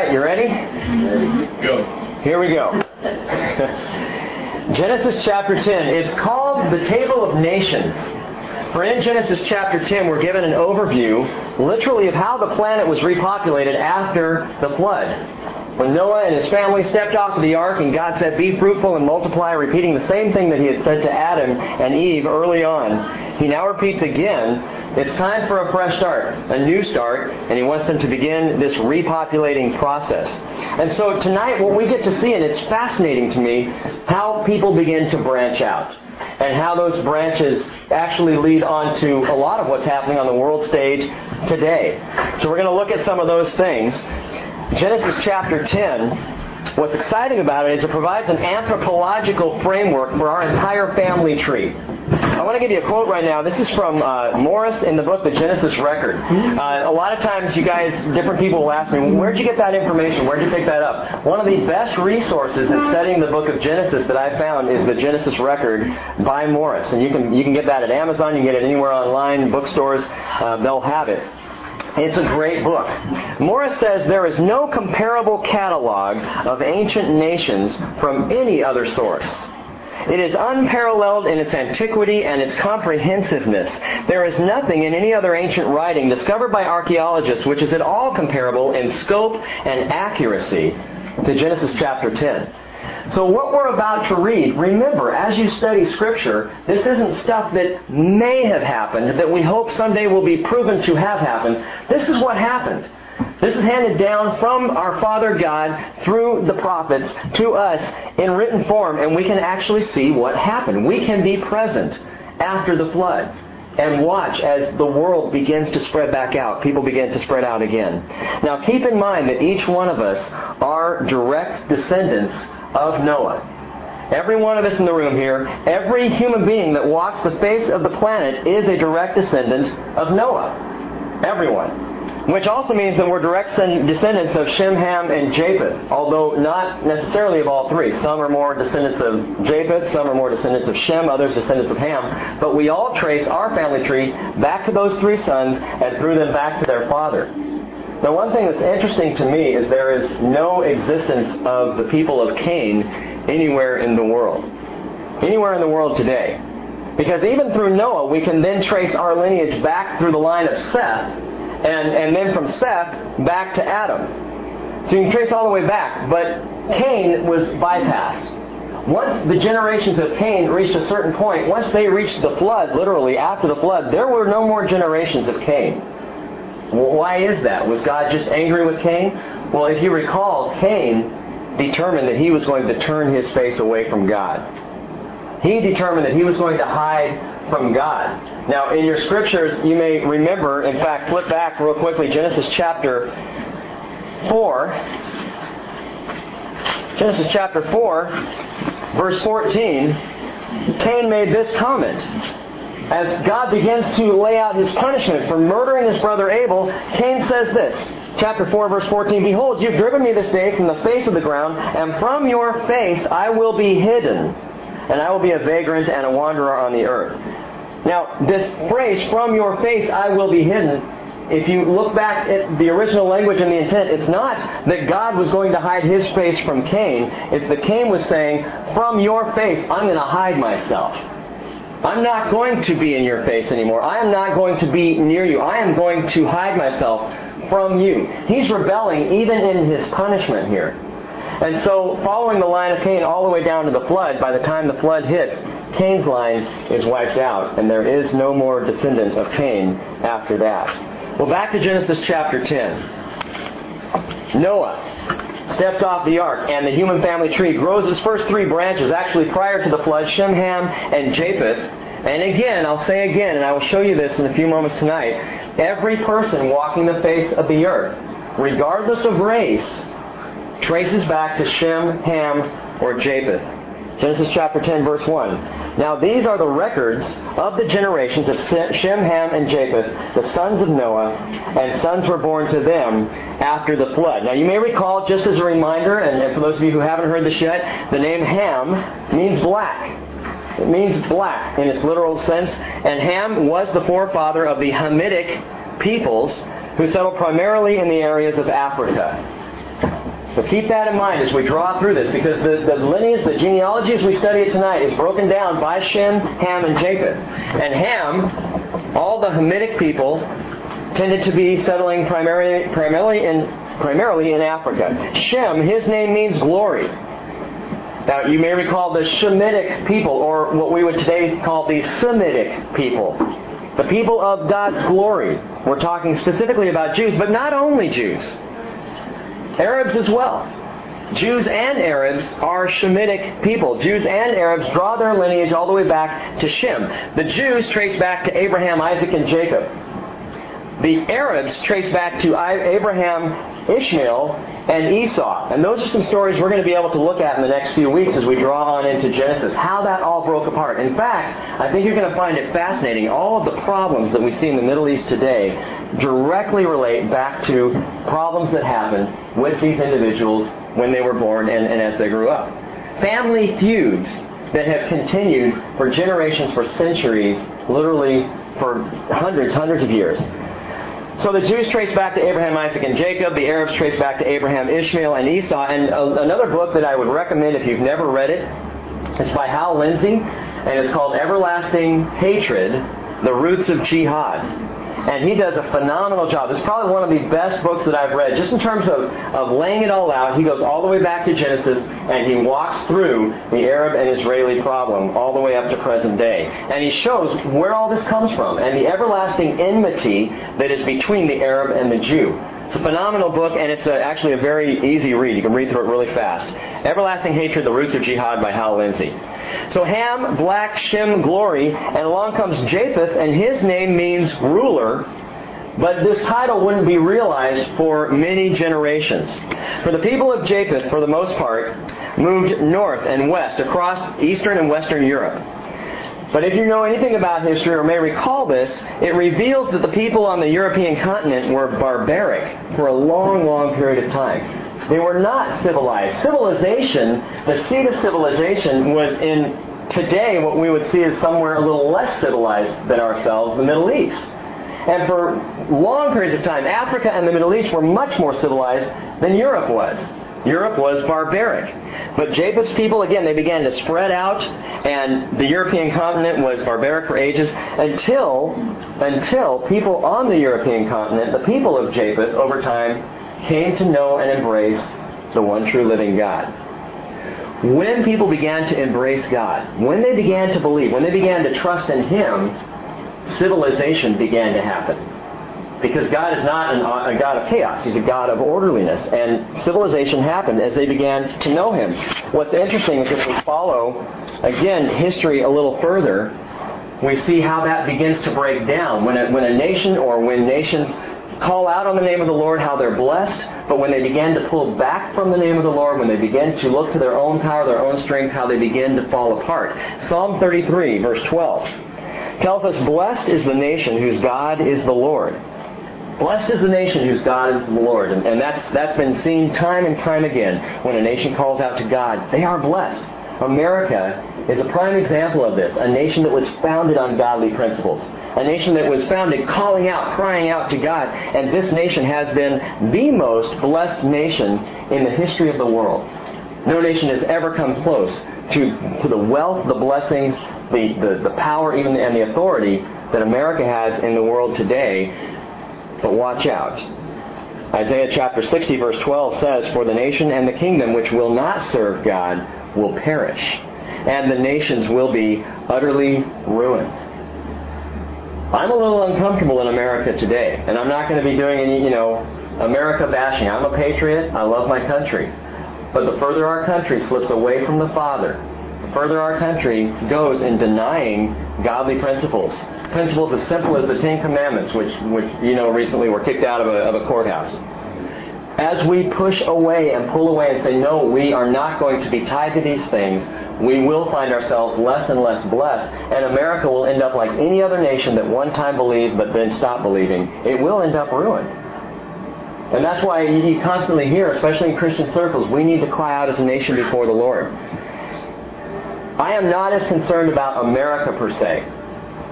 right, you ready? Go. Here we go. Genesis chapter 10. It's called the Table of Nations. For in Genesis chapter 10, we're given an overview, literally, of how the planet was repopulated after the flood. When Noah and his family stepped off of the ark and God said, Be fruitful and multiply, repeating the same thing that he had said to Adam and Eve early on, he now repeats again, it's time for a fresh start, a new start, and he wants them to begin this repopulating process. And so tonight what we get to see, and it's fascinating to me, how people begin to branch out and how those branches actually lead on to a lot of what's happening on the world stage today. So we're going to look at some of those things. Genesis chapter 10, what's exciting about it is it provides an anthropological framework for our entire family tree. I want to give you a quote right now. This is from uh, Morris in the book The Genesis Record. Uh, a lot of times, you guys, different people will ask me, where'd you get that information? Where'd you pick that up? One of the best resources in studying the book of Genesis that I found is The Genesis Record by Morris. And you can, you can get that at Amazon, you can get it anywhere online, bookstores, uh, they'll have it. It's a great book. Morris says there is no comparable catalog of ancient nations from any other source. It is unparalleled in its antiquity and its comprehensiveness. There is nothing in any other ancient writing discovered by archaeologists which is at all comparable in scope and accuracy to Genesis chapter 10. So what we're about to read, remember, as you study Scripture, this isn't stuff that may have happened, that we hope someday will be proven to have happened. This is what happened. This is handed down from our Father God through the prophets to us in written form, and we can actually see what happened. We can be present after the flood and watch as the world begins to spread back out. People begin to spread out again. Now keep in mind that each one of us are direct descendants of Noah. Every one of us in the room here, every human being that walks the face of the planet is a direct descendant of Noah. Everyone. Which also means that we're direct descendants of Shem, Ham, and Japheth, although not necessarily of all three. Some are more descendants of Japheth, some are more descendants of Shem, others descendants of Ham. But we all trace our family tree back to those three sons and through them back to their father. Now, one thing that's interesting to me is there is no existence of the people of Cain anywhere in the world. Anywhere in the world today. Because even through Noah, we can then trace our lineage back through the line of Seth, and, and then from Seth back to Adam. So you can trace all the way back. But Cain was bypassed. Once the generations of Cain reached a certain point, once they reached the flood, literally after the flood, there were no more generations of Cain. Why is that? Was God just angry with Cain? Well, if you recall, Cain determined that he was going to turn his face away from God. He determined that he was going to hide from God. Now, in your scriptures, you may remember, in fact, flip back real quickly, Genesis chapter 4. Genesis chapter 4, verse 14, Cain made this comment. As God begins to lay out his punishment for murdering his brother Abel, Cain says this, chapter 4, verse 14, Behold, you've driven me this day from the face of the ground, and from your face I will be hidden, and I will be a vagrant and a wanderer on the earth. Now, this phrase, from your face I will be hidden, if you look back at the original language and the intent, it's not that God was going to hide his face from Cain. It's that Cain was saying, from your face, I'm going to hide myself. I'm not going to be in your face anymore. I am not going to be near you. I am going to hide myself from you. He's rebelling even in his punishment here. And so, following the line of Cain all the way down to the flood, by the time the flood hits, Cain's line is wiped out, and there is no more descendant of Cain after that. Well, back to Genesis chapter 10. Noah steps off the ark, and the human family tree grows its first three branches, actually prior to the flood, Shem, Ham, and Japheth. And again, I'll say again, and I will show you this in a few moments tonight, every person walking the face of the earth, regardless of race, traces back to Shem, Ham, or Japheth. Genesis chapter 10, verse 1. Now these are the records of the generations of Shem, Ham, and Japheth, the sons of Noah, and sons were born to them after the flood. Now you may recall, just as a reminder, and for those of you who haven't heard this yet, the name Ham means black. It means black in its literal sense, and Ham was the forefather of the Hamitic peoples who settled primarily in the areas of Africa. So keep that in mind as we draw through this, because the, the lineage, the genealogy as we study it tonight is broken down by Shem, Ham, and Japheth. And Ham, all the Hamitic people, tended to be settling primarily, primarily in primarily in Africa. Shem, his name means glory. Now, you may recall the Shemitic people, or what we would today call the Semitic people. The people of God's glory. We're talking specifically about Jews, but not only Jews. Arabs as well. Jews and Arabs are Shemitic people. Jews and Arabs draw their lineage all the way back to Shem. The Jews trace back to Abraham, Isaac, and Jacob. The Arabs trace back to Abraham, Ishmael, and Esau. And those are some stories we're going to be able to look at in the next few weeks as we draw on into Genesis, how that all broke apart. In fact, I think you're going to find it fascinating. All of the problems that we see in the Middle East today directly relate back to problems that happened with these individuals when they were born and, and as they grew up. Family feuds that have continued for generations, for centuries, literally for hundreds, hundreds of years. So the Jews trace back to Abraham, Isaac, and Jacob. The Arabs trace back to Abraham, Ishmael, and Esau. And uh, another book that I would recommend if you've never read it, it's by Hal Lindsey, and it's called Everlasting Hatred, The Roots of Jihad. And he does a phenomenal job. It's probably one of the best books that I've read, just in terms of, of laying it all out. He goes all the way back to Genesis and he walks through the Arab and Israeli problem all the way up to present day. And he shows where all this comes from and the everlasting enmity that is between the Arab and the Jew. It's a phenomenal book, and it's a, actually a very easy read. You can read through it really fast. Everlasting Hatred, The Roots of Jihad by Hal Lindsey. So Ham, black, Shem, glory, and along comes Japheth, and his name means ruler, but this title wouldn't be realized for many generations. For the people of Japheth, for the most part, moved north and west across eastern and western Europe. But if you know anything about history or may recall this, it reveals that the people on the European continent were barbaric for a long, long period of time. They were not civilized. Civilization, the seat of civilization, was in today what we would see as somewhere a little less civilized than ourselves, the Middle East. And for long periods of time, Africa and the Middle East were much more civilized than Europe was. Europe was barbaric. But Japheth's people, again, they began to spread out, and the European continent was barbaric for ages until, until people on the European continent, the people of Japheth, over time, came to know and embrace the one true living God. When people began to embrace God, when they began to believe, when they began to trust in Him, civilization began to happen. Because God is not an, a God of chaos. He's a God of orderliness. And civilization happened as they began to know Him. What's interesting is if we follow, again, history a little further, we see how that begins to break down. When a, when a nation or when nations call out on the name of the Lord, how they're blessed, but when they begin to pull back from the name of the Lord, when they begin to look to their own power, their own strength, how they begin to fall apart. Psalm 33, verse 12, tells us, Blessed is the nation whose God is the Lord Blessed is the nation whose God is the Lord. And, and that's, that's been seen time and time again. When a nation calls out to God, they are blessed. America is a prime example of this. A nation that was founded on godly principles. A nation that was founded calling out, crying out to God. And this nation has been the most blessed nation in the history of the world. No nation has ever come close to, to the wealth, the blessings, the, the, the power, even and the authority that America has in the world today but watch out. Isaiah chapter 60 verse 12 says, For the nation and the kingdom which will not serve God will perish, and the nations will be utterly ruined. I'm a little uncomfortable in America today, and I'm not going to be doing any, you know, America bashing. I'm a patriot. I love my country. But the further our country slips away from the Father, the further our country goes in denying godly principles, principles as simple as the Ten Commandments, which, which you know recently were kicked out of a, of a courthouse. As we push away and pull away and say, no, we are not going to be tied to these things, we will find ourselves less and less blessed, and America will end up like any other nation that one time believed but then stopped believing. It will end up ruined. And that's why you constantly hear, especially in Christian circles, we need to cry out as a nation before the Lord. I am not as concerned about America per se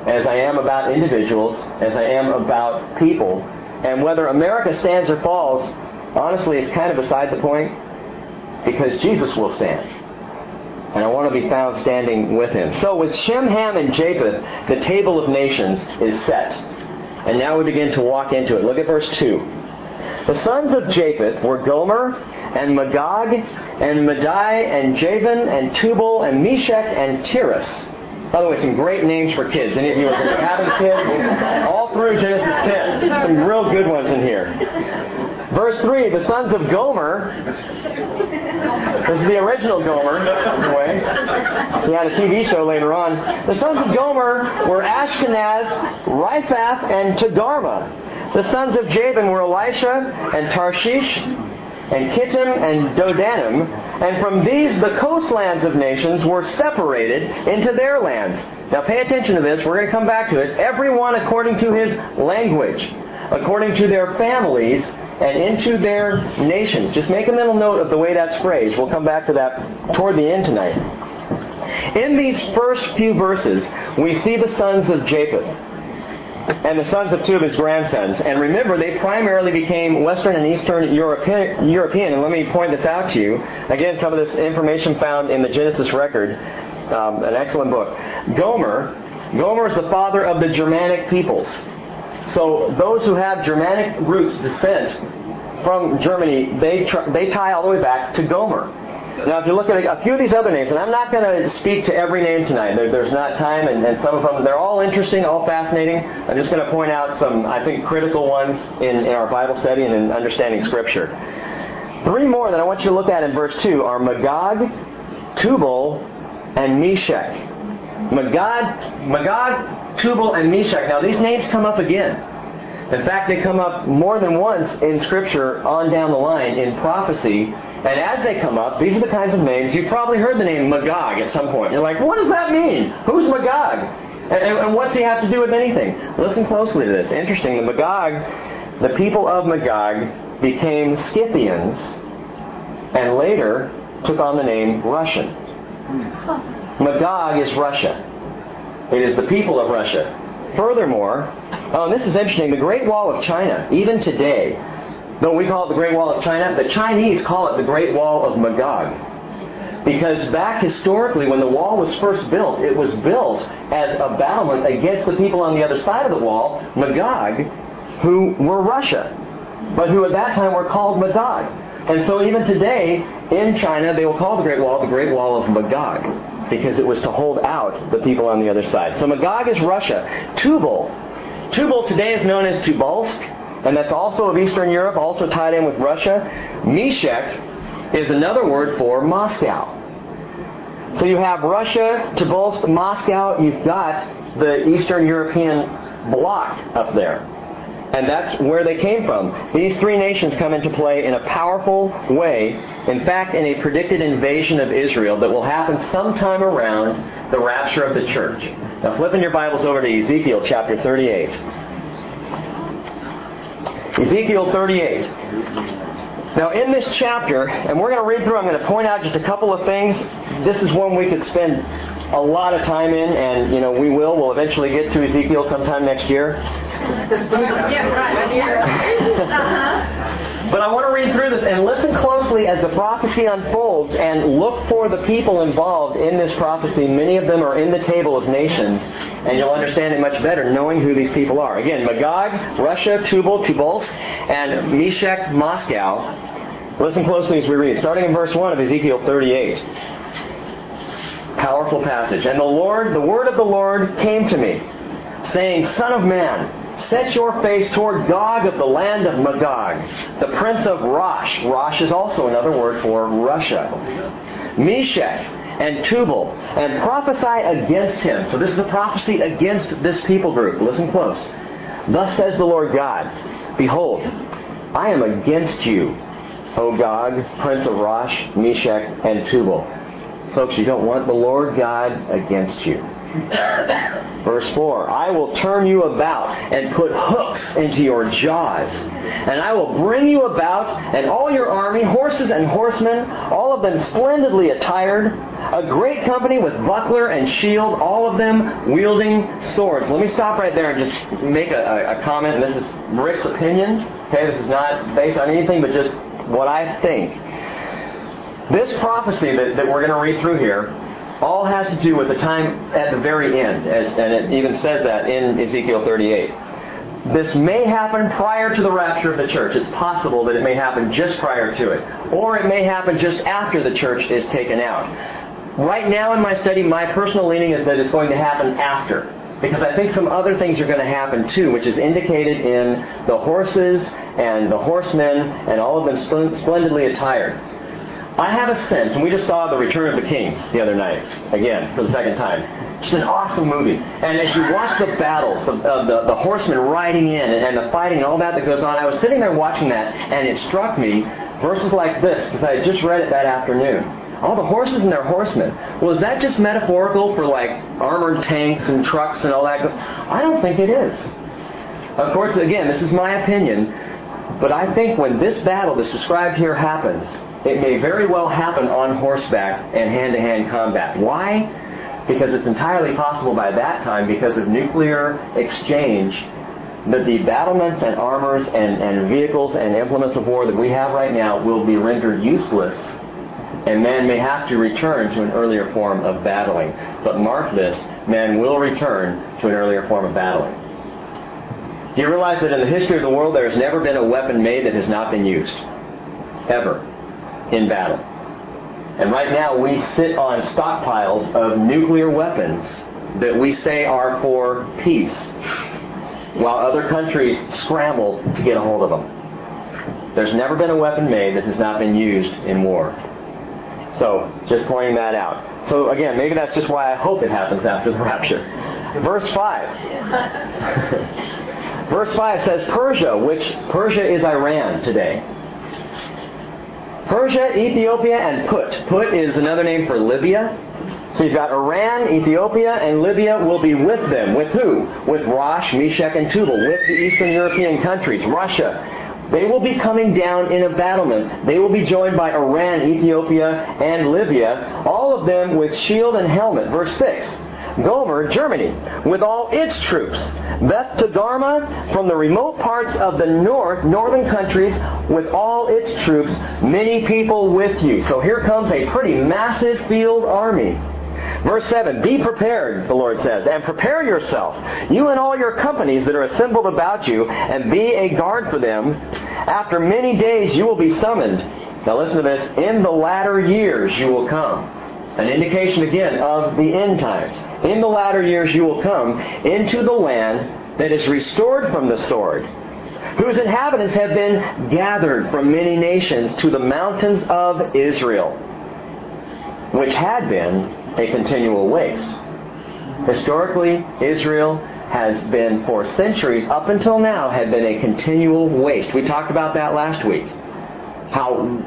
as I am about individuals, as I am about people. And whether America stands or falls, honestly, is kind of beside the point. because Jesus will stand. And I want to be found standing with him. So with Shem, Ham, and Japheth, the table of nations is set. And now we begin to walk into it. Look at verse 2. The sons of Japheth were Gomer and Magog and Madai and Javan and Tubal and Meshech and Tiras. By the way, some great names for kids. Any of you are having kids? All through Genesis 10. Some real good ones in here. Verse 3, the sons of Gomer. This is the original Gomer, by the way. He had a TV show later on. The sons of Gomer were Ashkenaz, Riphath, and Togarmah. The sons of Javan were Elisha and Tarshish and Kittim and Dodanim, and from these the coastlands of nations were separated into their lands. Now pay attention to this, we're going to come back to it. Everyone according to his language, according to their families, and into their nations. Just make a mental note of the way that's phrased. We'll come back to that toward the end tonight. In these first few verses, we see the sons of Japheth and the sons of two of his grandsons. And remember, they primarily became Western and Eastern European, European. And let me point this out to you. Again, some of this information found in the Genesis record, um, an excellent book. Gomer, Gomer is the father of the Germanic peoples. So those who have Germanic roots descent from Germany, they, tr- they tie all the way back to Gomer. Now, if you look at a, few of these other names, and I'm not going to speak to every name tonight. There, there's not time, and, and, some of them, they're all interesting, all fascinating. I'm just going to point out some, I think, critical ones in, in our Bible study and in understanding Scripture. Three more that I want you to look at in verse 2 are Magog, Tubal, and Meshech. Magog, Magog, Tubal, and Meshech. Now, these names come up again. In fact, they come up more than once in Scripture on down the line in prophecy and as they come up, these are the kinds of names. You've probably heard the name Magog at some point. You're like, what does that mean? Who's Magog? And, and, and what's he have to do with anything? Listen closely to this. Interesting. The Magog, the people of Magog became Scythians and later took on the name Russian. Magog is Russia. It is the people of Russia. Furthermore, oh, and this is interesting. The Great Wall of China, even today, Though we call it the Great Wall of China, the Chinese call it the Great Wall of Magog. Because back historically, when the wall was first built, it was built as a battlement against the people on the other side of the wall, Magog, who were Russia, but who at that time were called Magog. And so even today, in China, they will call the Great Wall the Great Wall of Magog, because it was to hold out the people on the other side. So Magog is Russia. Tubal. Tubal today is known as Tobolsk, and that's also of Eastern Europe, also tied in with Russia. Meshech is another word for Moscow. So you have Russia, Tobolsk, Moscow, you've got the Eastern European bloc up there. And that's where they came from. These three nations come into play in a powerful way. In fact, in a predicted invasion of Israel that will happen sometime around the rapture of the church. Now, flipping your Bibles over to Ezekiel chapter 38. Ezekiel 38. Now, in this chapter, and we're going to read through, I'm going to point out just a couple of things. This is one we could spend a lot of time in, and you know we will. We'll eventually get to Ezekiel sometime next year. yeah, right. Uh-huh. but I want to read through this and listen closely as the prophecy unfolds, and look for the people involved in this prophecy. Many of them are in the table of nations, and you'll understand it much better knowing who these people are. Again, Magog, Russia, Tubal, Tobolsk, and Meshech, Moscow. Listen closely as we read, starting in verse 1 of Ezekiel 38 powerful passage. And the Lord, the word of the Lord came to me, saying, Son of man, set your face toward Gog of the land of Magog, the prince of Rosh. Rosh is also another word for Russia. Meshech and Tubal, and prophesy against him. So this is a prophecy against this people group. Listen close. Thus says the Lord God, Behold, I am against you, O Gog, prince of Rosh, Meshech, and Tubal Folks, you don't want the Lord God against you. Verse 4 I will turn you about and put hooks into your jaws. And I will bring you about and all your army, horses and horsemen, all of them splendidly attired, a great company with buckler and shield, all of them wielding swords. Let me stop right there and just make a, a comment. This is Rick's opinion. Okay, this is not based on anything but just what I think. This prophecy that, that we're going to read through here all has to do with the time at the very end, as, and it even says that in Ezekiel 38. This may happen prior to the rapture of the church. It's possible that it may happen just prior to it. Or it may happen just after the church is taken out. Right now in my study, my personal leaning is that it's going to happen after. Because I think some other things are going to happen too, which is indicated in the horses and the horsemen and all of them splendidly attired. I have a sense, and we just saw The Return of the King the other night, again, for the second time. Just an awesome movie. And as you watch the battles of, of the, the horsemen riding in and, and the fighting and all that that goes on, I was sitting there watching that, and it struck me verses like this, because I had just read it that afternoon. All the horses and their horsemen. Was that just metaphorical for like armored tanks and trucks and all that? I don't think it is. Of course, again, this is my opinion, but I think when this battle that's described here happens, it may very well happen on horseback and hand-to-hand combat. Why? Because it's entirely possible by that time, because of nuclear exchange, that the battlements and armors and, and vehicles and implements of war that we have right now will be rendered useless and man may have to return to an earlier form of battling. But mark this, man will return to an earlier form of battling. Do you realize that in the history of the world there has never been a weapon made that has not been used? Ever in battle. And right now we sit on stockpiles of nuclear weapons that we say are for peace, while other countries scramble to get a hold of them. There's never been a weapon made that has not been used in war. So, just pointing that out. So again, maybe that's just why I hope it happens after the rapture. Verse 5. Verse 5 says Persia, which Persia is Iran today. Persia, Ethiopia, and Put. Put is another name for Libya. So you've got Iran, Ethiopia, and Libya will be with them. With who? With Rosh, Meshech, and Tubal. With the Eastern European countries. Russia. They will be coming down in a battlement. They will be joined by Iran, Ethiopia, and Libya. All of them with shield and helmet. Verse 6. Gomer, Germany, with all its troops. Beth Togarmah from the remote parts of the north, northern countries, with all its troops, many people with you. So here comes a pretty massive field army. Verse 7, Be prepared, the Lord says, and prepare yourself, you and all your companies that are assembled about you, and be a guard for them. After many days you will be summoned. Now listen to this. In the latter years you will come. An indication again of the end times. In the latter years you will come into the land that is restored from the sword, whose inhabitants have been gathered from many nations to the mountains of Israel, which had been a continual waste. Historically, Israel has been for centuries, up until now, had been a continual waste. We talked about that last week. How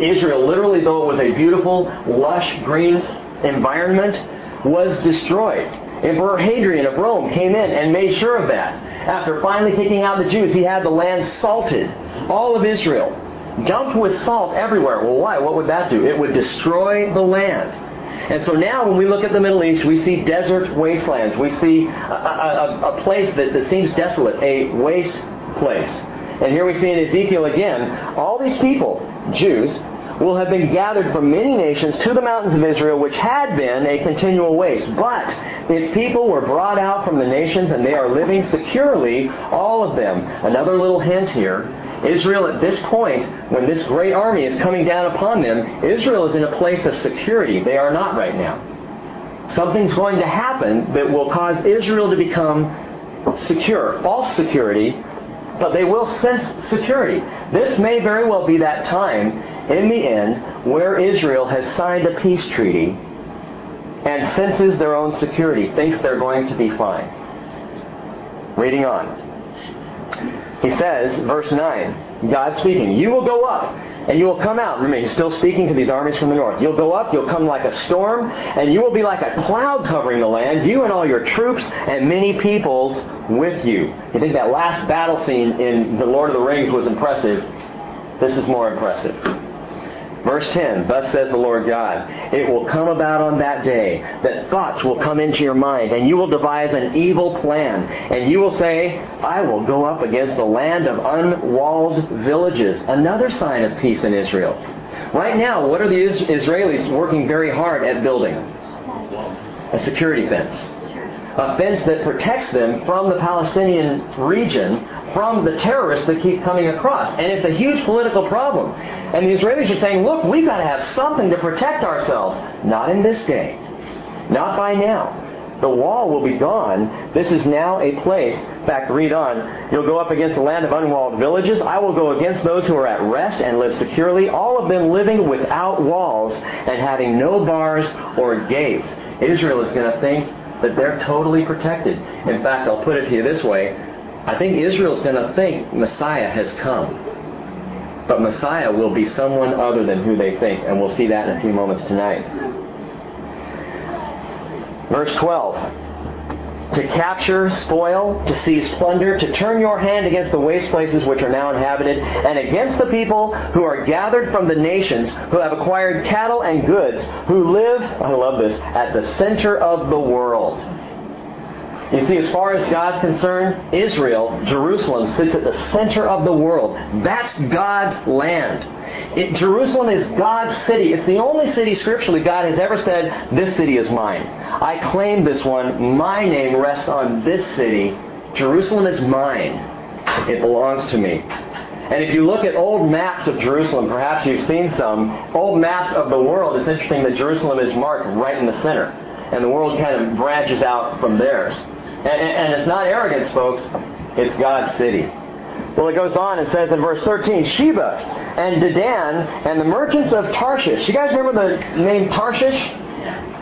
Israel, literally, though it was a beautiful, lush, green environment, was destroyed. Emperor Hadrian of Rome came in and made sure of that. After finally kicking out the Jews, he had the land salted. All of Israel. Dumped with salt everywhere. Well, why? What would that do? It would destroy the land. And so now when we look at the Middle East, we see desert wastelands. We see a, a, a place that, that seems desolate, a waste place. And here we see in Ezekiel again, all these people, Jews, will have been gathered from many nations to the mountains of Israel, which had been a continual waste. But its people were brought out from the nations, and they are living securely, all of them. Another little hint here. Israel, at this point, when this great army is coming down upon them, Israel is in a place of security. They are not right now. Something's going to happen that will cause Israel to become secure. False security, but they will sense security. This may very well be that time in the end where Israel has signed a peace treaty and senses their own security, thinks they're going to be fine. Reading on. He says, verse 9, God speaking, You will go up and you will come out. Remember, he's still speaking to these armies from the north. You'll go up, you'll come like a storm, and you will be like a cloud covering the land, you and all your troops and many peoples with you. You think that last battle scene in The Lord of the Rings was impressive? This is more impressive. Verse 10, Thus says the Lord God, It will come about on that day that thoughts will come into your mind, and you will devise an evil plan. And you will say, I will go up against the land of unwalled villages. Another sign of peace in Israel. Right now, what are the Israelis working very hard at building? A security fence. A fence that protects them from the Palestinian region from the terrorists that keep coming across. And it's a huge political problem. And the Israelis are saying, look, we've got to have something to protect ourselves. Not in this day. Not by now. The wall will be gone. This is now a place. In fact, read on. You'll go up against a land of unwalled villages. I will go against those who are at rest and live securely, all of them living without walls and having no bars or gates. Israel is going to think that they're totally protected. In fact, I'll put it to you this way. I think Israel's going to think Messiah has come. But Messiah will be someone other than who they think, and we'll see that in a few moments tonight. Verse 12 to capture spoil, to seize plunder, to turn your hand against the waste places which are now inhabited, and against the people who are gathered from the nations, who have acquired cattle and goods, who live, I love this, at the center of the world. You see, as far as God's concerned, Israel, Jerusalem, sits at the center of the world. That's God's land. It, Jerusalem is God's city. It's the only city scripturally God has ever said, This city is mine. I claim this one. My name rests on this city. Jerusalem is mine. It belongs to me. And if you look at old maps of Jerusalem, perhaps you've seen some, old maps of the world, it's interesting that Jerusalem is marked right in the center. And the world kind of branches out from theirs. And, and it's not arrogance, folks. It's God's city. Well, it goes on and says in verse 13, Sheba and Dedan and the merchants of Tarshish. You guys remember the name Tarshish?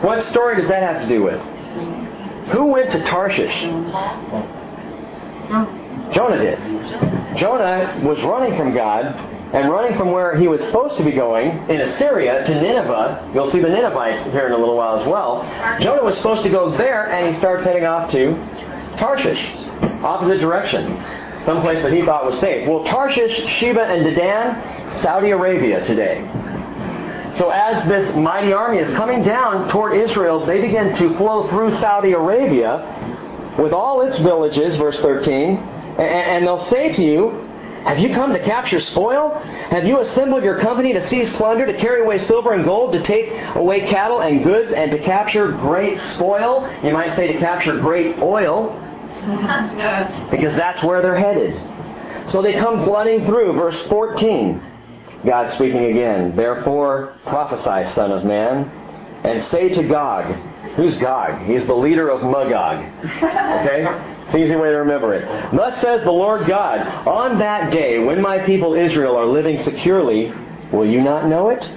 What story does that have to do with? Who went to Tarshish? Jonah did. Jonah was running from God and running from where he was supposed to be going in Assyria to Nineveh. You'll see the Ninevites here in a little while as well. Jonah was supposed to go there, and he starts heading off to Tarshish, opposite direction, someplace that he thought was safe. Well, Tarshish, Sheba, and Dedan, Saudi Arabia today. So as this mighty army is coming down toward Israel, they begin to flow through Saudi Arabia with all its villages, verse 13, and they'll say to you, have you come to capture spoil? Have you assembled your company to seize plunder, to carry away silver and gold, to take away cattle and goods, and to capture great spoil? You might say to capture great oil, because that's where they're headed. So they come flooding through. Verse 14. God speaking again. Therefore prophesy, Son of Man, and say to Gog, Who's Gog? He's the leader of Magog. Okay? It's an easy way to remember it. Thus says the Lord God, on that day when my people Israel are living securely, will you not know it?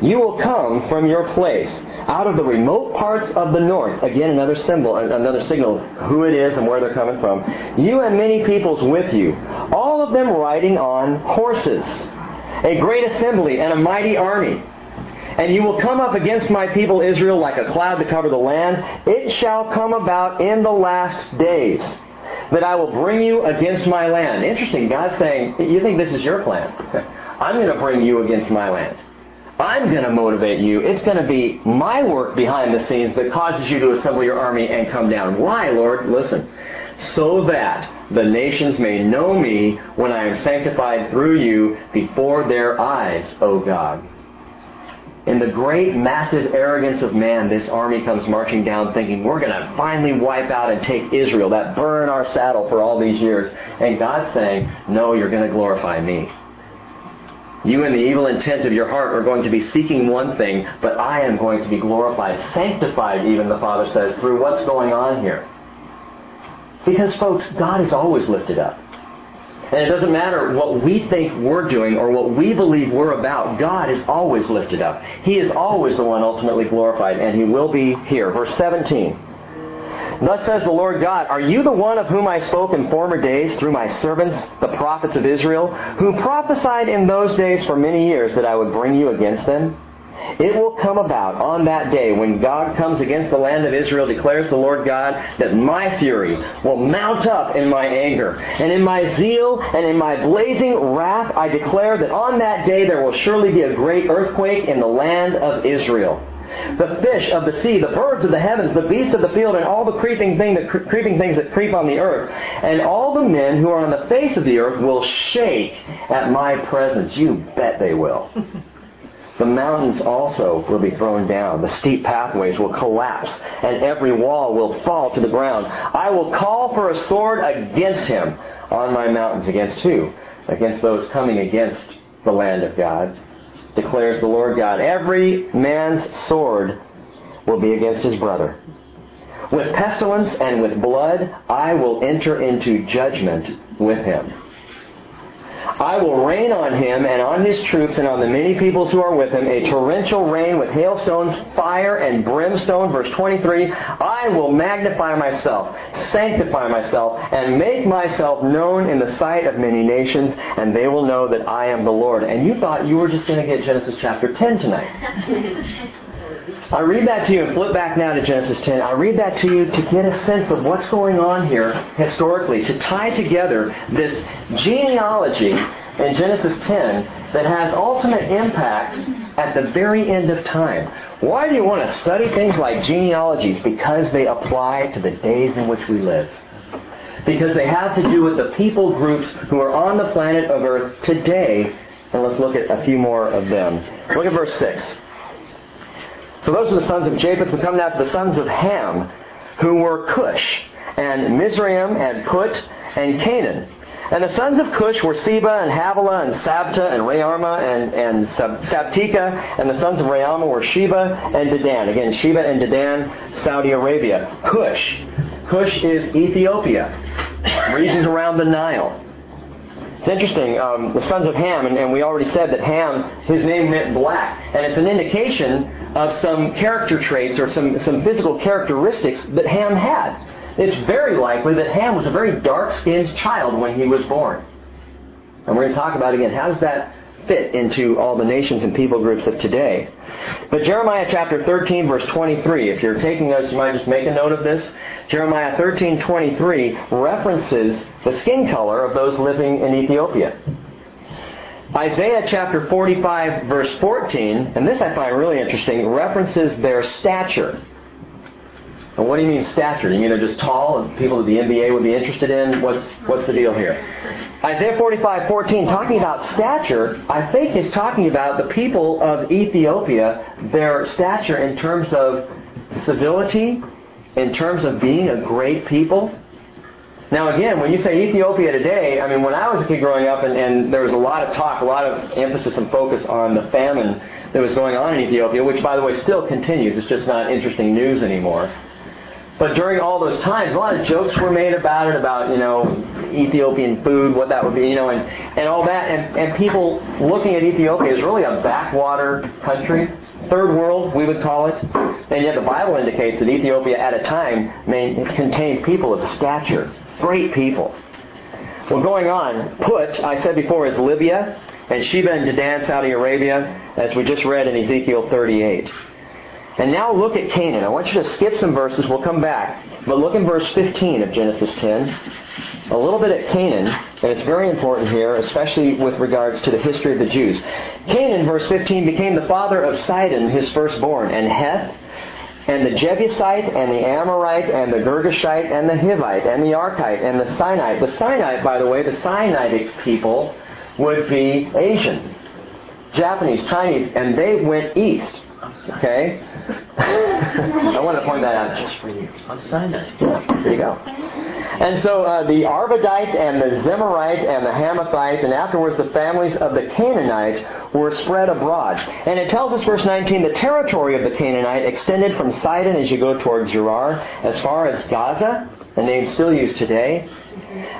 You will come from your place, out of the remote parts of the north. Again, another symbol, another signal, who it is and where they're coming from. You and many peoples with you, all of them riding on horses. A great assembly and a mighty army. And you will come up against my people Israel like a cloud to cover the land. It shall come about in the last days that I will bring you against my land. Interesting. God's saying, you think this is your plan. I'm going to bring you against my land. I'm going to motivate you. It's going to be my work behind the scenes that causes you to assemble your army and come down. Why, Lord? Listen. So that the nations may know me when I am sanctified through you before their eyes, O God. In the great, massive arrogance of man, this army comes marching down thinking, we're going to finally wipe out and take Israel, that burn our saddle for all these years. And God's saying, no, you're going to glorify me. You and the evil intent of your heart are going to be seeking one thing, but I am going to be glorified, sanctified, even the Father says, through what's going on here. Because, folks, God is always lifted up. And it doesn't matter what we think we're doing or what we believe we're about. God is always lifted up. He is always the one ultimately glorified, and He will be here. Verse 17. Thus says the Lord God, Are you the one of whom I spoke in former days through my servants, the prophets of Israel, who prophesied in those days for many years that I would bring you against them? It will come about on that day when God comes against the land of Israel, declares the Lord God, that my fury will mount up in my anger. And in my zeal and in my blazing wrath, I declare that on that day there will surely be a great earthquake in the land of Israel. The fish of the sea, the birds of the heavens, the beasts of the field, and all the creeping, thing creeping things that creep on the earth, and all the men who are on the face of the earth will shake at my presence. You bet they will. The mountains also will be thrown down. The steep pathways will collapse, and every wall will fall to the ground. I will call for a sword against him on my mountains. Against who? Against those coming against the land of God, declares the Lord God. Every man's sword will be against his brother. With pestilence and with blood, I will enter into judgment with him. I will rain on him and on his troops and on the many peoples who are with him a torrential rain with hailstones, fire, and brimstone. Verse 23 I will magnify myself, sanctify myself, and make myself known in the sight of many nations, and they will know that I am the Lord. And you thought you were just going to get Genesis chapter 10 tonight. I read that to you and flip back now to Genesis 10. I read that to you to get a sense of what's going on here historically, to tie together this genealogy in Genesis 10 that has ultimate impact at the very end of time. Why do you want to study things like genealogies? Because they apply to the days in which we live. Because they have to do with the people groups who are on the planet of Earth today. And let's look at a few more of them. Look at verse 6. So those are the sons of Japheth. We come now to the sons of Ham, who were Cush, and Mizraim, and Put, and Canaan. And the sons of Cush were Seba, and Havilah, and Sabta, and Raama, and, and Sabteka. And the sons of Raama were Sheba and Dedan. Again, Sheba and Dedan, Saudi Arabia. Cush. Cush is Ethiopia, regions around the Nile. It's interesting, um, the sons of Ham, and, and, we already said that Ham, his name meant black. And it's an indication of some character traits or some, some physical characteristics that Ham had. It's very likely that Ham was a very dark-skinned child when he was born. And we're going to talk about again, how does that fit into all the nations and people groups of today? But Jeremiah chapter 13 verse 23, if you're taking notes, you might just make a note of this. Jeremiah 13, 23 references the skin color of those living in Ethiopia. Isaiah chapter 45 verse 14, and this I find really interesting, references their stature. And what do you mean stature? You mean they're just tall and people that the NBA would be interested in? What's, what's the deal here? Isaiah 45, 14, talking about stature, I think is talking about the people of Ethiopia, their stature in terms of civility, in terms of being a great people, now, again, when you say Ethiopia today, I mean, when I was a kid growing up, and, and, there was a lot of talk, a lot of emphasis and focus on the famine that was going on in Ethiopia, which, by the way, still continues. It's just not interesting news anymore. But during all those times, a lot of jokes were made about it, about, you know, Ethiopian food, what that would be, you know, and, and all that. And, and people looking at Ethiopia as really a backwater country, third world, we would call it. And yet the Bible indicates that Ethiopia at a time may contained people of stature Great people. Well, going on, Put, I said before, is Libya, and Sheba and Dedan, Saudi Arabia, as we just read in Ezekiel 38. And now look at Canaan. I want you to skip some verses. We'll come back. But look in verse 15 of Genesis 10. A little bit at Canaan, and it's very important here, especially with regards to the history of the Jews. Canaan, verse 15, became the father of Sidon, his firstborn, and Heth, and the Jebusite and the Amorite and the Girgashite and the Hivite and the Archite and the Sinite. The Sinite, by the way, the Sinitic people would be Asian, Japanese, Chinese, and they went east. Okay? I want to point that out just for you. On Sinai. There you go. And so uh, the Arvadite and the Zemarite and the Hamathite and afterwards the families of the Canaanite were spread abroad. And it tells us, verse 19, the territory of the Canaanite extended from Sidon as you go toward Gerar as far as Gaza, a name still used today,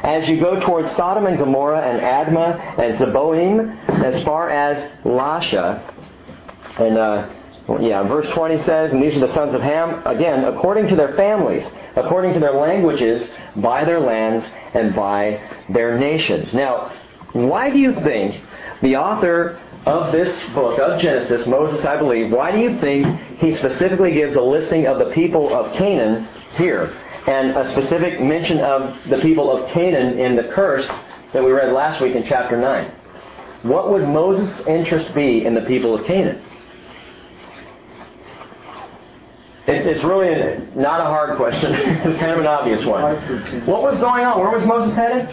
as you go towards Sodom and Gomorrah and Admah and Zeboim as far as Lasha. And uh, yeah, verse 20 says, and these are the sons of Ham, again, according to their families, according to their languages, by their lands, and by their nations. Now, why do you think the author of this book, of Genesis, Moses, I believe, why do you think he specifically gives a listing of the people of Canaan here? And a specific mention of the people of Canaan in the curse that we read last week in chapter 9. What would Moses' interest be in the people of Canaan? It's, it's really not a hard question. it's kind of an obvious one. What was going on? Where was Moses headed?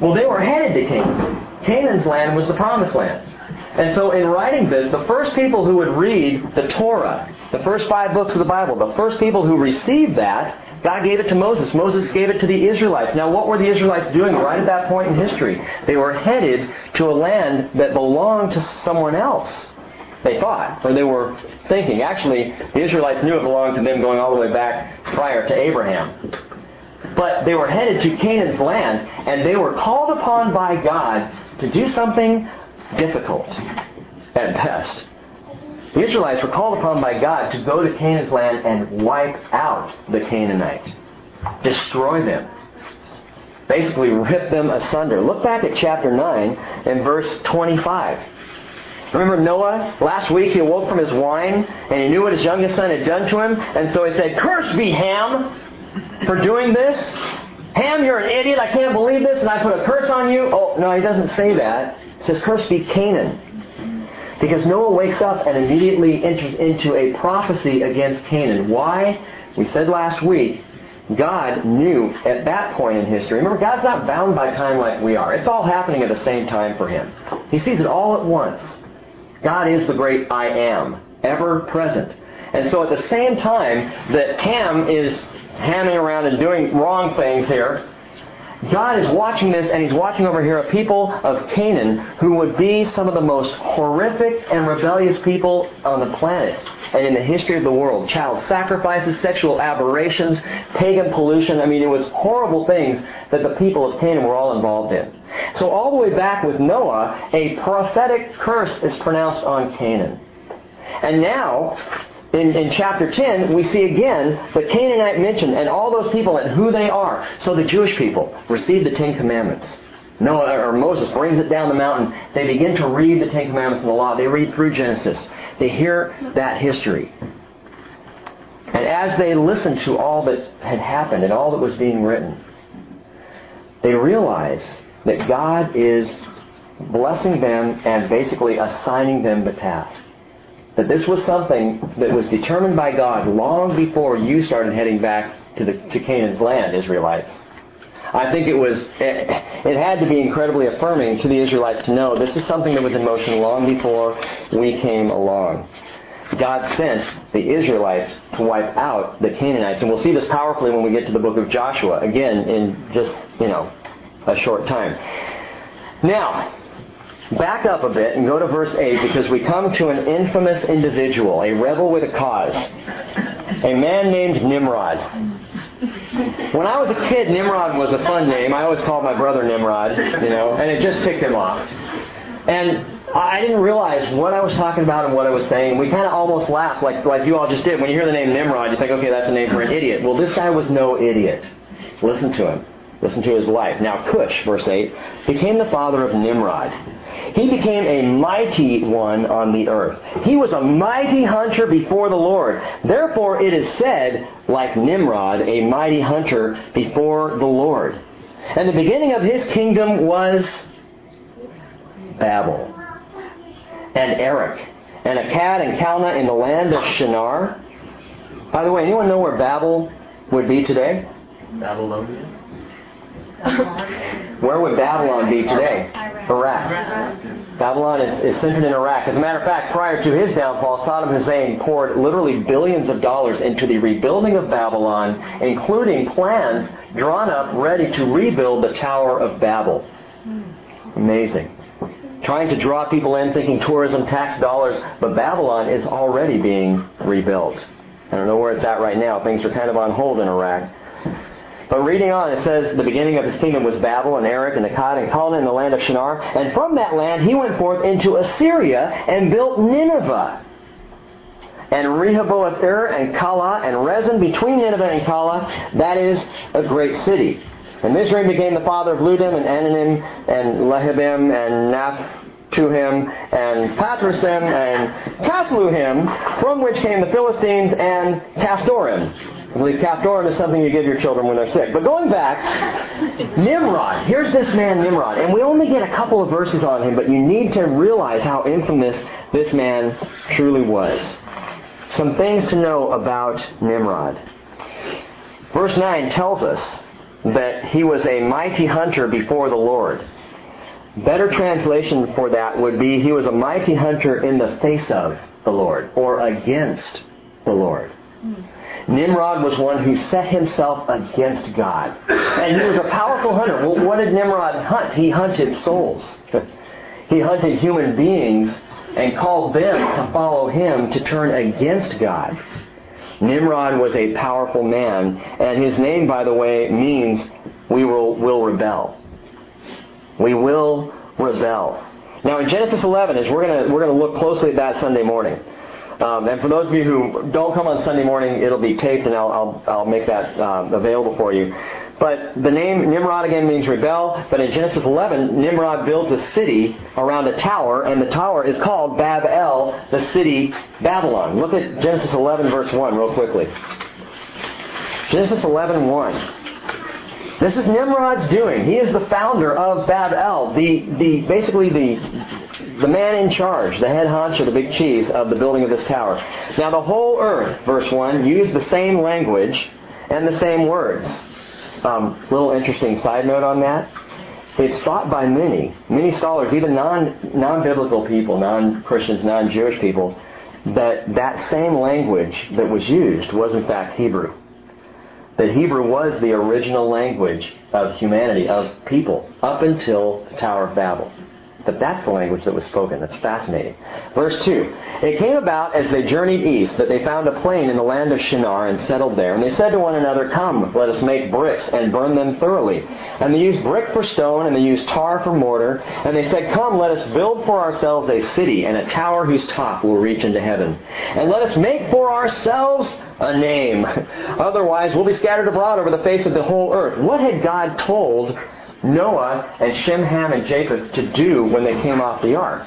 Well, they were headed to Canaan. Canaan's land was the promised land. And so in writing this, the first people who would read the Torah, the first five books of the Bible, the first people who received that, God gave it to Moses. Moses gave it to the Israelites. Now what were the Israelites doing right at that point in history? They were headed to a land that belonged to someone else. They thought, or they were thinking. Actually, the Israelites knew it belonged to them going all the way back prior to Abraham. But they were headed to Canaan's land, and they were called upon by God to do something difficult at best. The Israelites were called upon by God to go to Canaan's land and wipe out the Canaanite, destroy them, basically rip them asunder. Look back at chapter 9 and verse 25. Remember Noah? Last week he awoke from his wine and he knew what his youngest son had done to him, and so he said, Cursed be Ham for doing this. Ham, you're an idiot. I can't believe this, and I put a curse on you. Oh, no, he doesn't say that. He says, Cursed be Canaan. Because Noah wakes up and immediately enters into a prophecy against Canaan. Why? We said last week, God knew at that point in history. Remember, God's not bound by time like we are. It's all happening at the same time for Him. He sees it all at once. God is the great I am, ever present. And so at the same time that Ham is hamming around and doing wrong things here, God is watching this and He's watching over here a people of Canaan who would be some of the most horrific and rebellious people on the planet and in the history of the world. Child sacrifices, sexual aberrations, pagan pollution. I mean, it was horrible things that the people of Canaan were all involved in. So all the way back with Noah, a prophetic curse is pronounced on Canaan. And now, in, in chapter 10, we see again the Canaanite mentioned and all those people and who they are. So the Jewish people receive the Ten Commandments. Noah or Moses brings it down the mountain. They begin to read the Ten Commandments and the law. They read through Genesis. They hear that history. And as they listen to all that had happened and all that was being written, they realize that God is blessing them and basically assigning them the task. That this was something that was determined by God long before you started heading back to, the, to Canaan's land, Israelites. I think it was, it had to be incredibly affirming to the Israelites to know this is something that was in motion long before we came along. God sent the Israelites to wipe out the Canaanites. And we'll see this powerfully when we get to the book of Joshua, again, in just, you know, a short time. Now, back up a bit and go to verse 8 because we come to an infamous individual, a rebel with a cause, a man named Nimrod. When I was a kid, Nimrod was a fun name. I always called my brother Nimrod, you know, and it just ticked him off. And I didn't realize what I was talking about and what I was saying. We kind of almost laughed like, like you all just did. When you hear the name Nimrod, you think, okay, that's a name for an idiot. Well, this guy was no idiot. Listen to him. Listen to his life. Now Cush, verse 8, became the father of Nimrod. He became a mighty one on the earth. He was a mighty hunter before the Lord. Therefore it is said, like Nimrod, a mighty hunter before the Lord. And the beginning of his kingdom was Babel and Erech and Akkad and Calneh in the land of Shinar. By the way, anyone know where Babel would be today? Babylonia. Where would Babylon be today? Iraq. Babylon is, is centered in Iraq. As a matter of fact, prior to his downfall, Saddam Hussein poured literally billions of dollars into the rebuilding of Babylon, including plans drawn up ready to rebuild the Tower of Babel. Amazing. Trying to draw people in thinking tourism, tax dollars, but Babylon is already being rebuilt. I don't know where it's at right now. Things are kind of on hold in Iraq. But reading on, it says the beginning of his kingdom was Babel and Erech and Akkad and Calneh in the land of Shinar. And from that land he went forth into Assyria and built Nineveh. And Rehoboth-ir and Calah and Resen between Nineveh and Calah, that is a great city. And Mizraim became the father of Ludim and Ananim and Lehabim and Naphtuhim and Pathrusim and Casluhim, from which came the Philistines and Caphtorim. Believe Caphtorim is something you give your children when they're sick. But going back, Nimrod. Here's this man Nimrod. And we only get a couple of verses on him, but you need to realize how infamous this man truly was. Some things to know about Nimrod. Verse 9 tells us that he was a mighty hunter before the Lord. Better translation for that would be he was a mighty hunter in the face of the Lord or against the Lord. Hmm. Nimrod was one who set himself against God. And he was a powerful hunter. Well, what did Nimrod hunt? He hunted souls. He hunted human beings and called them to follow him to turn against God. Nimrod was a powerful man, and his name, by the way, means we will, will rebel. We will rebel. Now in Genesis 11, as we're going we're going to look closely at that Sunday morning. Um, and for those of you who don't come on Sunday morning, it'll be taped, and I'll I'll, I'll make that um, available for you. But the name Nimrod again means rebel. But in Genesis 11, Nimrod builds a city around a tower, and the tower is called Bab El, the city Babylon. Look at Genesis 11, verse 1, real quickly. Genesis 11, 1. This is Nimrod's doing. He is the founder of Bab El, the, the basically the the man in charge, the head honcho, the big cheese of the building of this tower. Now the whole earth, verse 1, used the same language and the same words. Um, little interesting side note on that. It's thought by many, many scholars, even non, non-biblical people, non-Christians, non-Jewish people, that that same language that was used was in fact Hebrew that Hebrew was the original language of humanity, of people, up until the Tower of Babel. But that's the language that was spoken. That's fascinating. Verse 2. It came about as they journeyed east that they found a plain in the land of Shinar and settled there. And they said to one another, Come, let us make bricks and burn them thoroughly. And they used brick for stone and they used tar for mortar. And they said, Come, let us build for ourselves a city and a tower whose top will reach into heaven. And let us make for ourselves a name. Otherwise, we'll be scattered abroad over the face of the whole earth. What had God told Noah and Shem, Ham, and Japheth to do when they came off the ark?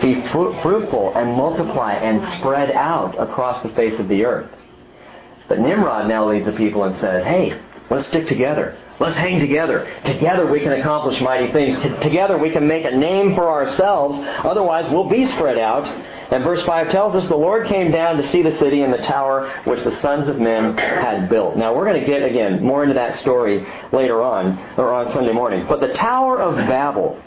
Be fruitful and multiply and spread out across the face of the earth. But Nimrod now leads the people and says, hey, let's stick together. Let's hang together. Together we can accomplish mighty things. together we can make a name for ourselves. Otherwise we'll be spread out. And verse 5 tells us the Lord came down to see the city and the tower which the sons of men had built. Now we're going to get, again, more into that story later on, or on Sunday morning. But the Tower of Babel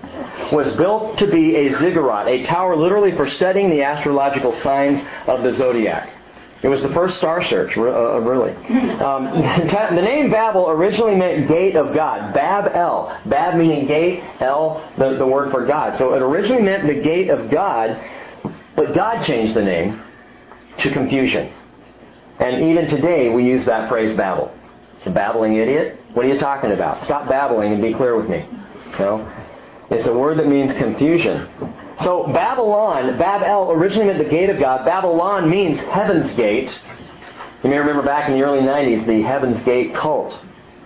was built to be a ziggurat, a tower literally for studying the astrological signs of the zodiac. It was the first star search, uh, uh, really. Um, the name Babel originally meant gate of God. Bab El. Bab meaning gate, El, the, the word for God. So it originally meant the gate of God, but God changed the name to confusion. And even today we use that phrase Babel. The babbling idiot? What are you talking about? Stop babbling and be clear with me. Know? It's a word that means confusion. So Babylon, Babel originally meant the gate of God. Babylon means heaven's gate. You may remember back in the early 90s the Heaven's Gate cult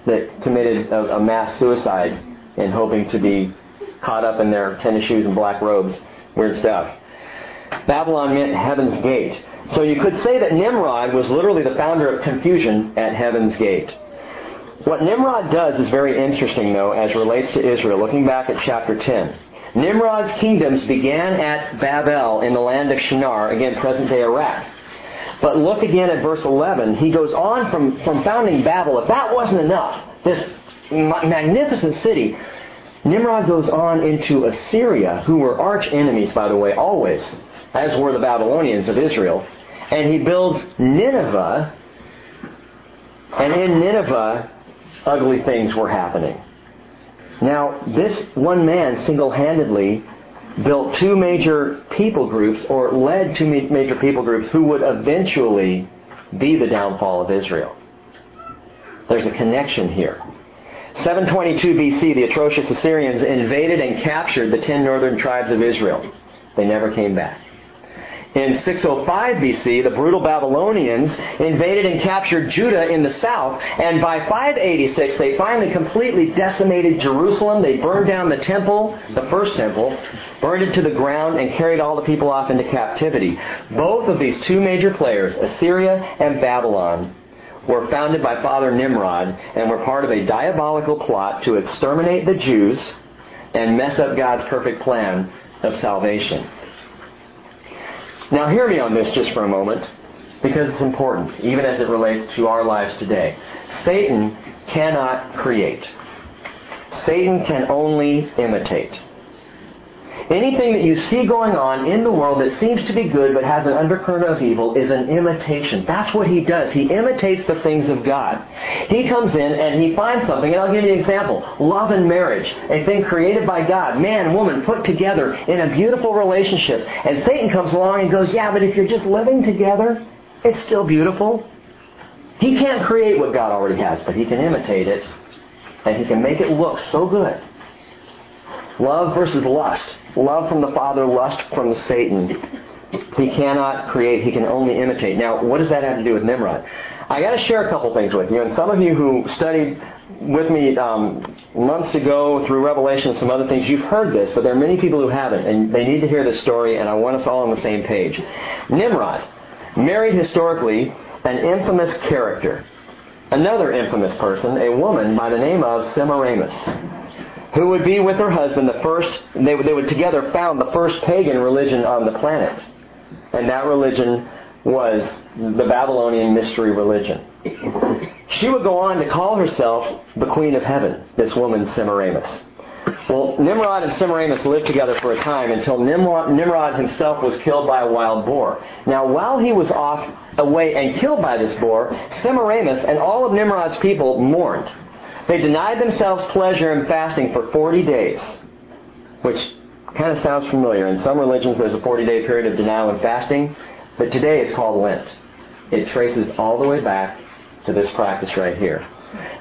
that committed a, a mass suicide in hoping to be caught up in their tennis shoes and black robes. Weird stuff. Babylon meant Heaven's Gate. So you could say that Nimrod was literally the founder of confusion at Heaven's Gate. What Nimrod does is very interesting, though, as relates to Israel. Looking back at chapter 10. Nimrod's kingdoms began at Babel in the land of Shinar, again, present day Iraq. But look again at verse 11. He goes on from, from founding Babel. If that wasn't enough, this magnificent city, Nimrod goes on into Assyria, who were arch enemies, by the way, always, as were the Babylonians of Israel. And he builds Nineveh, and in Nineveh, ugly things were happening. Now, this one man single-handedly built two major people groups or led two major people groups who would eventually be the downfall of Israel. There's a connection here. 722 BC, the atrocious Assyrians invaded and captured the ten northern tribes of Israel. They never came back. In 605 BC, the brutal Babylonians invaded and captured Judah in the south, and by 586 they finally completely decimated Jerusalem. They burned down the temple, the first temple, burned it to the ground, and carried all the people off into captivity. Both of these two major players, Assyria and Babylon, were founded by Father Nimrod and were part of a diabolical plot to exterminate the Jews and mess up God's perfect plan of salvation. Now hear me on this just for a moment, because it's important, even as it relates to our lives today. Satan cannot create. Satan can only imitate. Anything that you see going on in the world that seems to be good but has an undercurrent of evil is an imitation. That's what he does. He imitates the things of God. He comes in and he finds something, and I'll give you an example. Love and marriage, a thing created by God, man and woman put together in a beautiful relationship. And Satan comes along and goes, yeah, but if you're just living together, it's still beautiful. He can't create what God already has, but he can imitate it, and he can make it look so good. Love versus lust love from the Father, lust from Satan. He cannot create, he can only imitate. Now, what does that have to do with Nimrod? I got to share a couple things with you. And some of you who studied with me um, months ago through Revelation and some other things, you've heard this, but there are many people who haven't, and they need to hear this story, and I want us all on the same page. Nimrod, married historically, an infamous character. Another infamous person, a woman by the name of Semiramis who would be with her husband the first, they, they would together found the first pagan religion on the planet. And that religion was the Babylonian mystery religion. She would go on to call herself the Queen of Heaven, this woman Semiramis. Well, Nimrod and Semiramis lived together for a time until Nimrod, Nimrod himself was killed by a wild boar. Now, while he was off away and killed by this boar, Semiramis and all of Nimrod's people mourned. They denied themselves pleasure and fasting for 40 days, which kind of sounds familiar. In some religions, there's a 40 day period of denial and fasting, but today it's called Lent. It traces all the way back to this practice right here.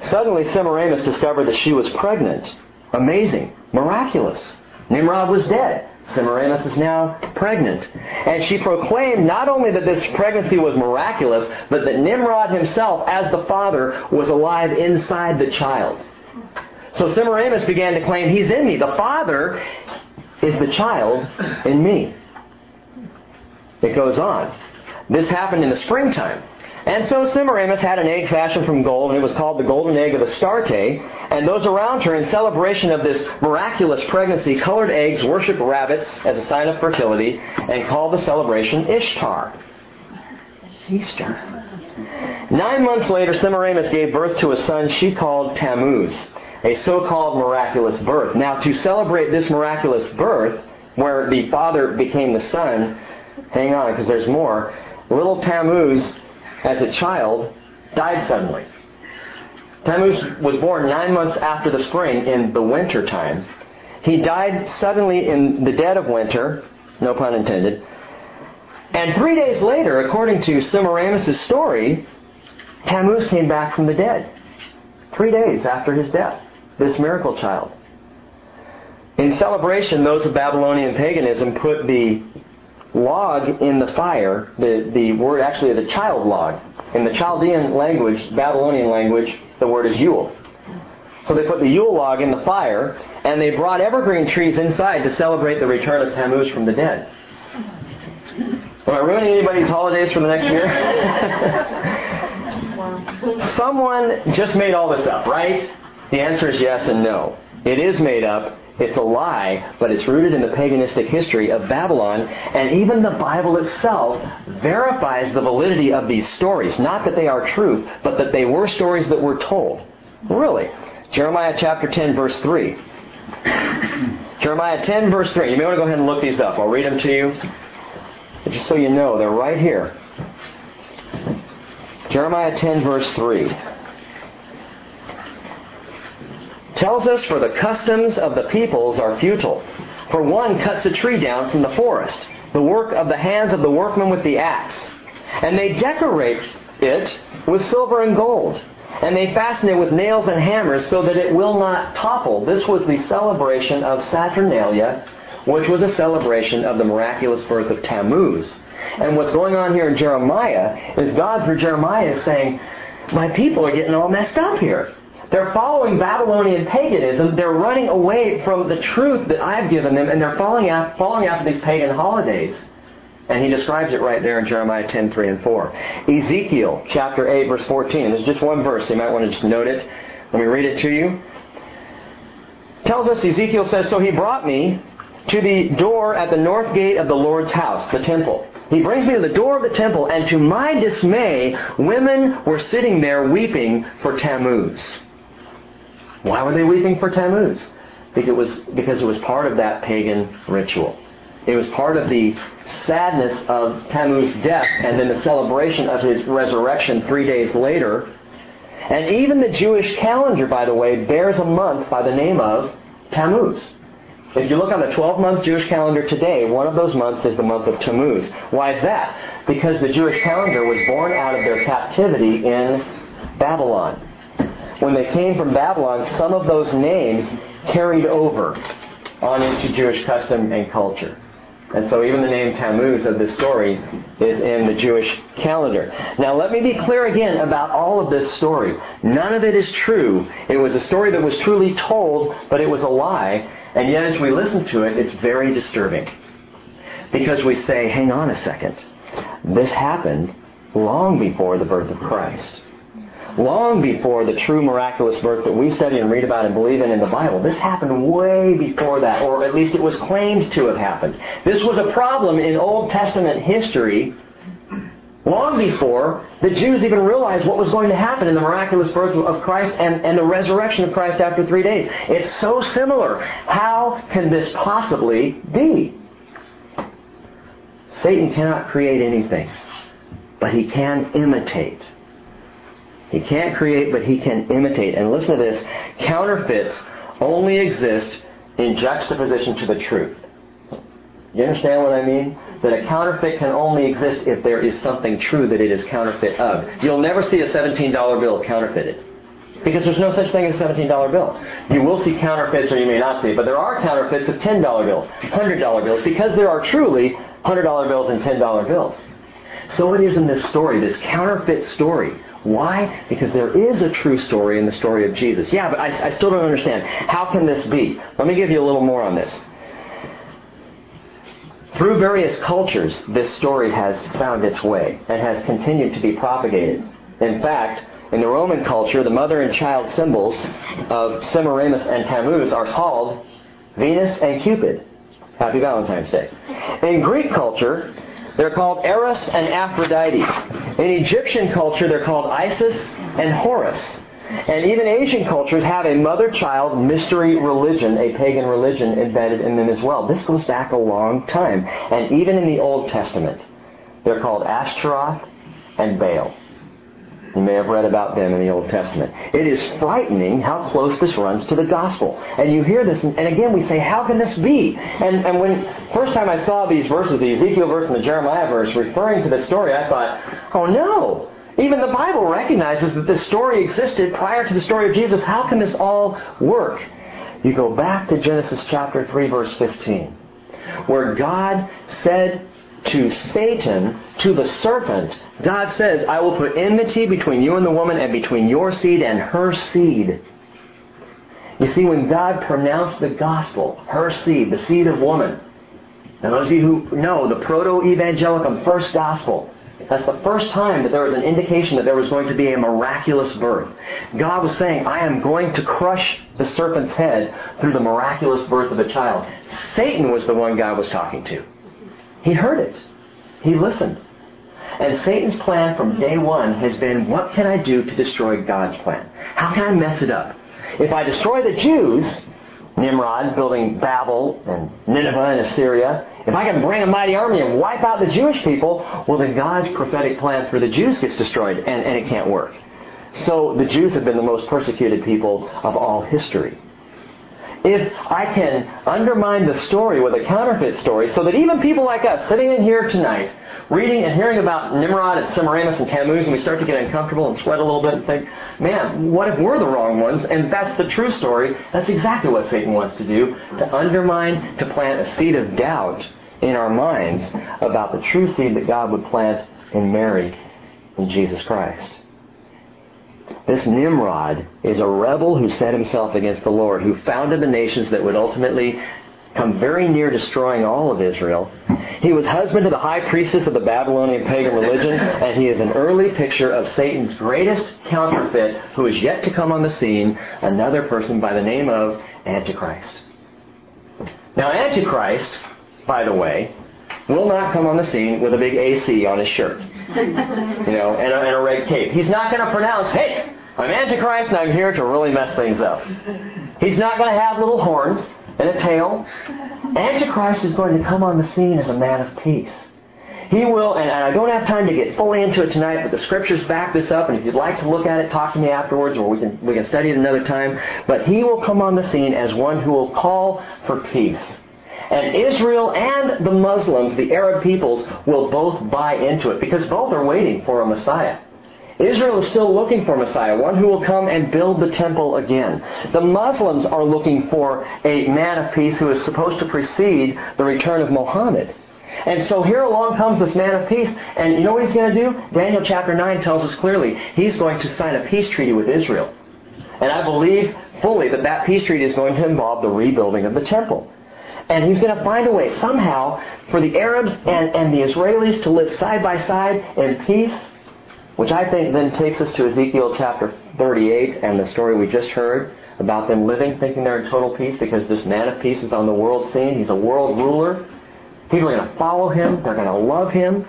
Suddenly, Semiramis discovered that she was pregnant. Amazing. Miraculous. Nimrod was dead. Semiramis is now pregnant. And she proclaimed not only that this pregnancy was miraculous, but that Nimrod himself, as the father, was alive inside the child. So Semiramis began to claim, He's in me. The father is the child in me. It goes on. This happened in the springtime. And so Semiramis had an egg fashioned from gold, and it was called the golden egg of Astarte. And those around her, in celebration of this miraculous pregnancy, colored eggs, worshiped rabbits as a sign of fertility, and called the celebration Ishtar. Easter. Nine months later, Semiramis gave birth to a son she called Tammuz, a so-called miraculous birth. Now, to celebrate this miraculous birth, where the father became the son, hang on, because there's more. Little Tammuz as a child, died suddenly. Tammuz was born nine months after the spring in the winter time. He died suddenly in the dead of winter, no pun intended. And three days later, according to Semiramis' story, Tammuz came back from the dead. Three days after his death, this miracle child. In celebration, those of Babylonian paganism put the log in the fire, the, the word actually the child log. In the Chaldean language, Babylonian language, the word is Yule. So they put the Yule log in the fire, and they brought evergreen trees inside to celebrate the return of Tammuz from the dead. Am I ruining anybody's holidays for the next year? Someone just made all this up, right? The answer is yes and no. It is made up, it's a lie, but it's rooted in the paganistic history of Babylon, and even the Bible itself verifies the validity of these stories. Not that they are true, but that they were stories that were told. Really. Jeremiah chapter 10, verse 3. Jeremiah 10, verse 3. You may want to go ahead and look these up. I'll read them to you. Just so you know, they're right here. Jeremiah 10, verse 3 tells us, For the customs of the peoples are futile. For one cuts a tree down from the forest, the work of the hands of the workman with the axe. And they decorate it with silver and gold. And they fasten it with nails and hammers so that it will not topple. This was the celebration of Saturnalia, which was a celebration of the miraculous birth of Tammuz. And what's going on here in Jeremiah is God, through Jeremiah, is saying, My people are getting all messed up here. They're following Babylonian paganism. They're running away from the truth that I've given them, and they're following after, following after these pagan holidays. And he describes it right there in Jeremiah 10, 3 and 4. Ezekiel chapter 8, verse 14. There's just one verse. You might want to just note it. Let me read it to you. tells us, Ezekiel says, So he brought me to the door at the north gate of the Lord's house, the temple. He brings me to the door of the temple, and to my dismay, women were sitting there weeping for Tammuz. Why were they weeping for Tammuz? because it was, because it was part of that pagan ritual. It was part of the sadness of Tammuz's death and then the celebration of his resurrection three days later. And even the Jewish calendar, by the way, bears a month by the name of Tammuz. If you look on the 12-month Jewish calendar today, one of those months is the month of Tammuz. Why is that? Because the Jewish calendar was born out of their captivity in Babylon. When they came from Babylon, some of those names carried over on into Jewish custom and culture. And so even the name Tammuz of this story is in the Jewish calendar. Now let me be clear again about all of this story. None of it is true. It was a story that was truly told, but it was a lie. And yet as we listen to it, it's very disturbing. Because we say, hang on a second. This happened long before the birth of Christ long before the true miraculous birth that we study and read about and believe in in the Bible. This happened way before that, or at least it was claimed to have happened. This was a problem in Old Testament history long before the Jews even realized what was going to happen in the miraculous birth of Christ and, and the resurrection of Christ after three days. It's so similar. How can this possibly be? Satan cannot create anything, but he can imitate. He can't create, but he can imitate. And listen to this counterfeits only exist in juxtaposition to the truth. You understand what I mean? That a counterfeit can only exist if there is something true that it is counterfeit of. You'll never see a $17 bill counterfeited. Because there's no such thing as a $17 bills. You will see counterfeits or you may not see, but there are counterfeits of $10 bills, $100 bills, because there are truly $100 bills and $10 bills. So it is in this story, this counterfeit story, why? Because there is a true story in the story of Jesus. Yeah, but I, I, still don't understand. How can this be? Let me give you a little more on this. Through various cultures, this story has found its way and has continued to be propagated. In fact, in the Roman culture, the mother and child symbols of Semiramis and Tammuz are called Venus and Cupid. Happy Valentine's Day. In Greek culture, they're called Eros and Aphrodite. In Egyptian culture, they're called Isis and Horus. And even Asian cultures have a mother-child mystery religion, a pagan religion embedded in them as well. This goes back a long time. And even in the Old Testament, they're called Ashtaroth and Baal. You may have read about them in the Old Testament. It is frightening how close this runs to the gospel. And you hear this, and again we say, how can this be? And, and when first time I saw these verses, the Ezekiel verse and the Jeremiah verse, referring to this story, I thought, oh no! Even the Bible recognizes that this story existed prior to the story of Jesus. How can this all work? You go back to Genesis chapter 3 verse 15, where God said to Satan, to the serpent, God says, I will put enmity between you and the woman and between your seed and her seed. You see, when God pronounced the gospel, her seed, the seed of woman, now those of you who know the proto-evangelical first gospel, that's the first time that there was an indication that there was going to be a miraculous birth. God was saying, I am going to crush the serpent's head through the miraculous birth of a child. Satan was the one God was talking to. He heard it. He listened. And Satan's plan from hmm. day one has been, what can I do to destroy God's plan? How can I mess it up? If I destroy the Jews, Nimrod building Babel and Nineveh and Assyria, if I can bring a mighty army and wipe out the Jewish people, well then God's prophetic plan for the Jews gets destroyed and, and it can't work. So the Jews have been the most persecuted people of all history if I can undermine the story with a counterfeit story so that even people like us sitting in here tonight, reading and hearing about Nimrod and Semiramis and Tammuz, and we start to get uncomfortable and sweat a little bit and think, man, what if we're the wrong ones? And that's the true story. That's exactly what Satan wants to do, to undermine, to plant a seed of doubt in our minds about the true seed that God would plant in Mary in Jesus Christ. This Nimrod is a rebel who set himself against the Lord, who founded the nations that would ultimately come very near destroying all of Israel. He was husband to the high priestess of the Babylonian pagan religion, and he is an early picture of Satan's greatest counterfeit who is yet to come on the scene, another person by the name of Antichrist. Now, Antichrist, by the way, will not come on the scene with a big AC on his shirt, you know, and a, and a red cape. He's not going to pronounce, "Hey, I'm Antichrist and I'm here to really mess things up. He's not going to have little horns and a tail. Antichrist is going to come on the scene as a man of peace. He will, and I don't have time to get fully into it tonight, but the scriptures back this up, and if you'd like to look at it, talk to me afterwards, or we can, we can study it another time. But he will come on the scene as one who will call for peace. And Israel and the Muslims, the Arab peoples, will both buy into it because both are waiting for a Messiah. Israel is still looking for a Messiah, one who will come and build the temple again. The Muslims are looking for a man of peace who is supposed to precede the return of Muhammad. And so here along comes this man of peace, and you know what he's going to do? Daniel chapter 9 tells us clearly he's going to sign a peace treaty with Israel. And I believe fully that that peace treaty is going to involve the rebuilding of the temple. And he's going to find a way somehow for the Arabs and, and the Israelis to live side by side in peace which I think then takes us to Ezekiel chapter 38 and the story we just heard about them living, thinking they're in total peace because this man of peace is on the world scene. He's a world ruler. People are going to follow him. They're going to love him.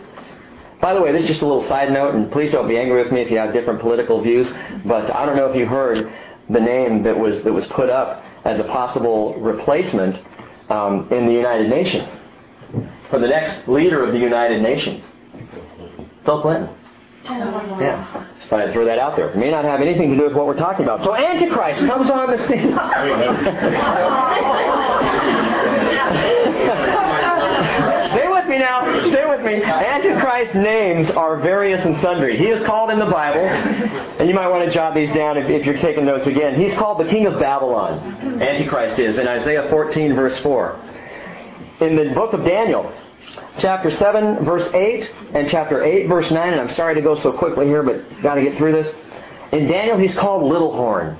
By the way, this is just a little side note, and please don't be angry with me if you have different political views, but I don't know if you heard the name that was, that was put up as a possible replacement um, in the United Nations for the next leader of the United Nations. Bill Clinton. Yeah. Just thought I'd throw that out there. It may not have anything to do with what we're talking about. So Antichrist comes on the scene. Stay with me now. Stay with me. Antichrist names are various and sundry. He is called in the Bible, and you might want to jot these down if, if you're taking notes again. He's called the King of Babylon. Antichrist is in Isaiah 14 verse 4. In the book of Daniel, chapter 7, verse 8, and chapter 8, verse 9, and I'm sorry to go so quickly here, but got to get through this. In Daniel, he's called Little Horn.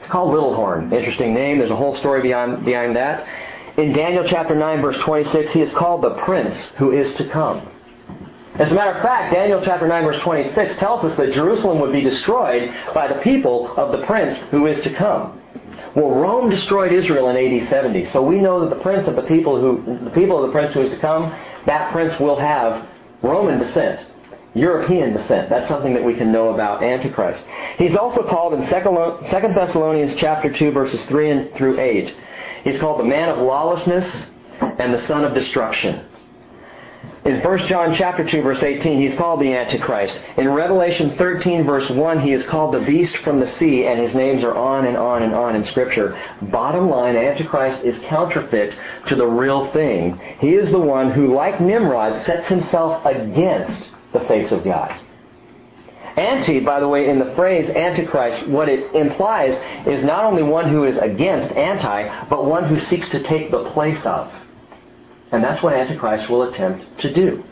It's called Little Horn. Interesting name. There's a whole story behind, behind that. In Daniel chapter 9, verse 26, he is called the Prince who is to come. As a matter of fact, Daniel chapter 9, verse 26 tells us that Jerusalem would be destroyed by the people of the Prince who is to come. Well, Rome destroyed Israel in AD 70, so we know that the prince of the people who, the people of the prince who is to come, that prince will have Roman descent, European descent. That's something that we can know about Antichrist. He's also called in 2 Thessalonians chapter 2, verses 3 and through 8. He's called the man of lawlessness and the son of destruction. In 1 John chapter 2 verse 18, he's called the Antichrist. In Revelation 13 verse 1, he is called the beast from the sea, and his names are on and on and on in Scripture. Bottom line, Antichrist is counterfeit to the real thing. He is the one who, like Nimrod, sets himself against the face of God. Anti, by the way, in the phrase Antichrist, what it implies is not only one who is against anti, but one who seeks to take the place of. And that's what Antichrist will attempt to do,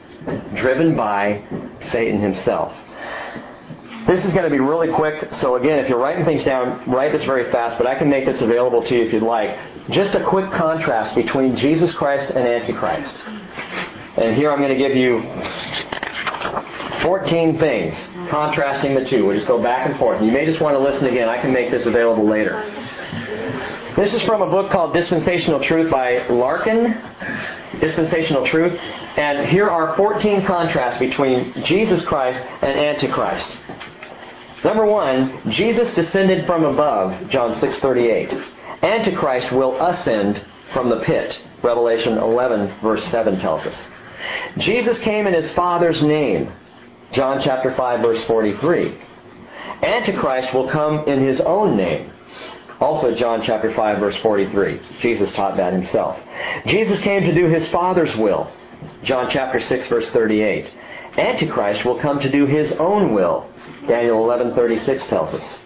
driven by Satan himself. This is going to be really quick, so again, if you're writing things down, write this very fast, but I can make this available to you if you'd like. Just a quick contrast between Jesus Christ and Antichrist. And here I'm going to give you 14 things contrasting the two. We'll just go back and forth. You may just want to listen again. I can make this available later. This is from a book called Dispensational Truth by Larkin. Dispensational Truth. And here are 14 contrasts between Jesus Christ and Antichrist. Number one, Jesus descended from above, John 6.38. Antichrist will ascend from the pit, Revelation 11 verse 7 tells us. Jesus came in his Father's name, John chapter 5 verse 43. Antichrist will come in his own name, also, John chapter 5, verse 43. Jesus taught that himself. Jesus came to do his Father's will. John chapter 6, verse 38. Antichrist will come to do his own will. Daniel 11:36 tells us.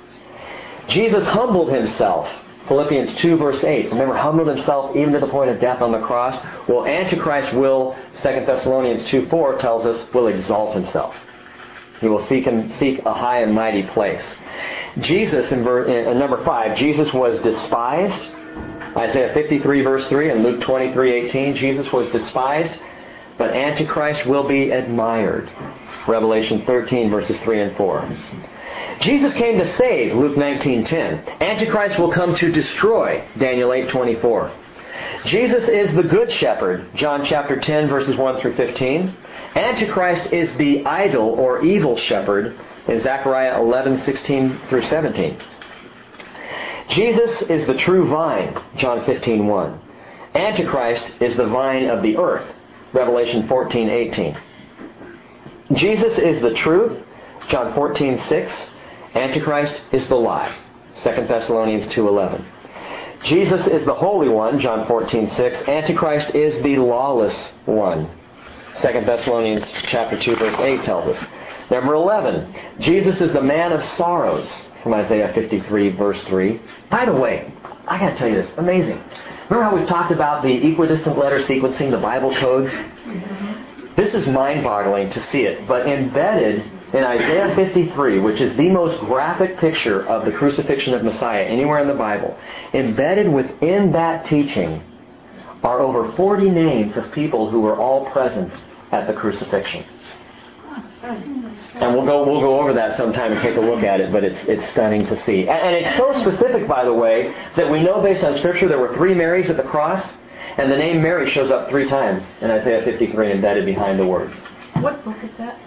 Jesus humbled himself. Philippians 2 verse 8. Remember, humbled himself even to the point of death on the cross. Well, Antichrist will, 2 Thessalonians 2 4 tells us, will exalt himself. He will seek and seek a high and mighty place. Jesus, in, ver, in number 5, Jesus was despised. Isaiah 53 verse 3 and Luke 23, 18, Jesus was despised, but Antichrist will be admired. Revelation 13 verses 3 and 4. Jesus came to save, Luke 19:10. Antichrist will come to destroy, Daniel 8:24. Jesus is the good shepherd, John chapter 10 verses 1 through 15. Antichrist is the idol or evil shepherd in Zechariah 11, 16 through 17. Jesus is the true vine, John 15, 1. Antichrist is the vine of the earth, Revelation 14, 18. Jesus is the truth, John 14, 6. Antichrist is the lie, 2 Thessalonians 2, 11. Jesus is the Holy One, John 14, 6. Antichrist is the lawless one. 2 Thessalonians chapter 2, verse 8 tells us. Number 11, Jesus is the man of sorrows, from Isaiah 53, verse 3. By the way, I gotta tell you this, amazing. Remember how we've talked about the equidistant letter sequencing, the Bible codes? Mm-hmm. This is mind-boggling to see it, but embedded in Isaiah 53, which is the most graphic picture of the crucifixion of Messiah anywhere in the Bible, embedded within that teaching are over 40 names of people who were all present at the crucifixion. And we'll go we'll go over that sometime and take a look at it, but it's it's stunning to see. And, and it's so specific, by the way, that we know based on Scripture there were three Marys at the cross, and the name Mary shows up three times in Isaiah 53 embedded behind the words. What book is that?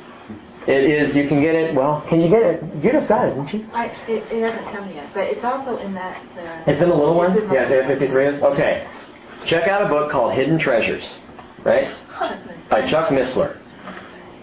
It is you can get it. Well, can you get it? You just got it, didn't you? I, it, it hasn't come yet, but it's also in that. Uh, It's in the little one. It's in the- Yeah, Isaiah 53 is. Okay, check out a book called Hidden Treasures, right? by Chuck Missler.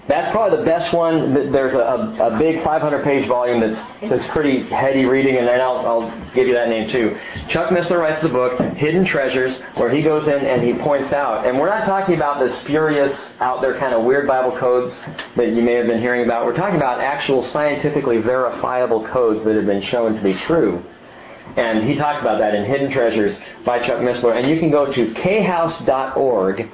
That's probably the best one. There's a, a, big 500-page volume that's that's pretty heady reading, and then I'll, I'll give you that name too. Chuck Missler writes the book Hidden Treasures, where he goes in and he points out, and we're not talking about the spurious, out there kind of weird Bible codes that you may have been hearing about. We're talking about actual scientifically verifiable codes that have been shown to be true. And he talks about that in Hidden Treasures by Chuck Missler. And you can go to khouse.org,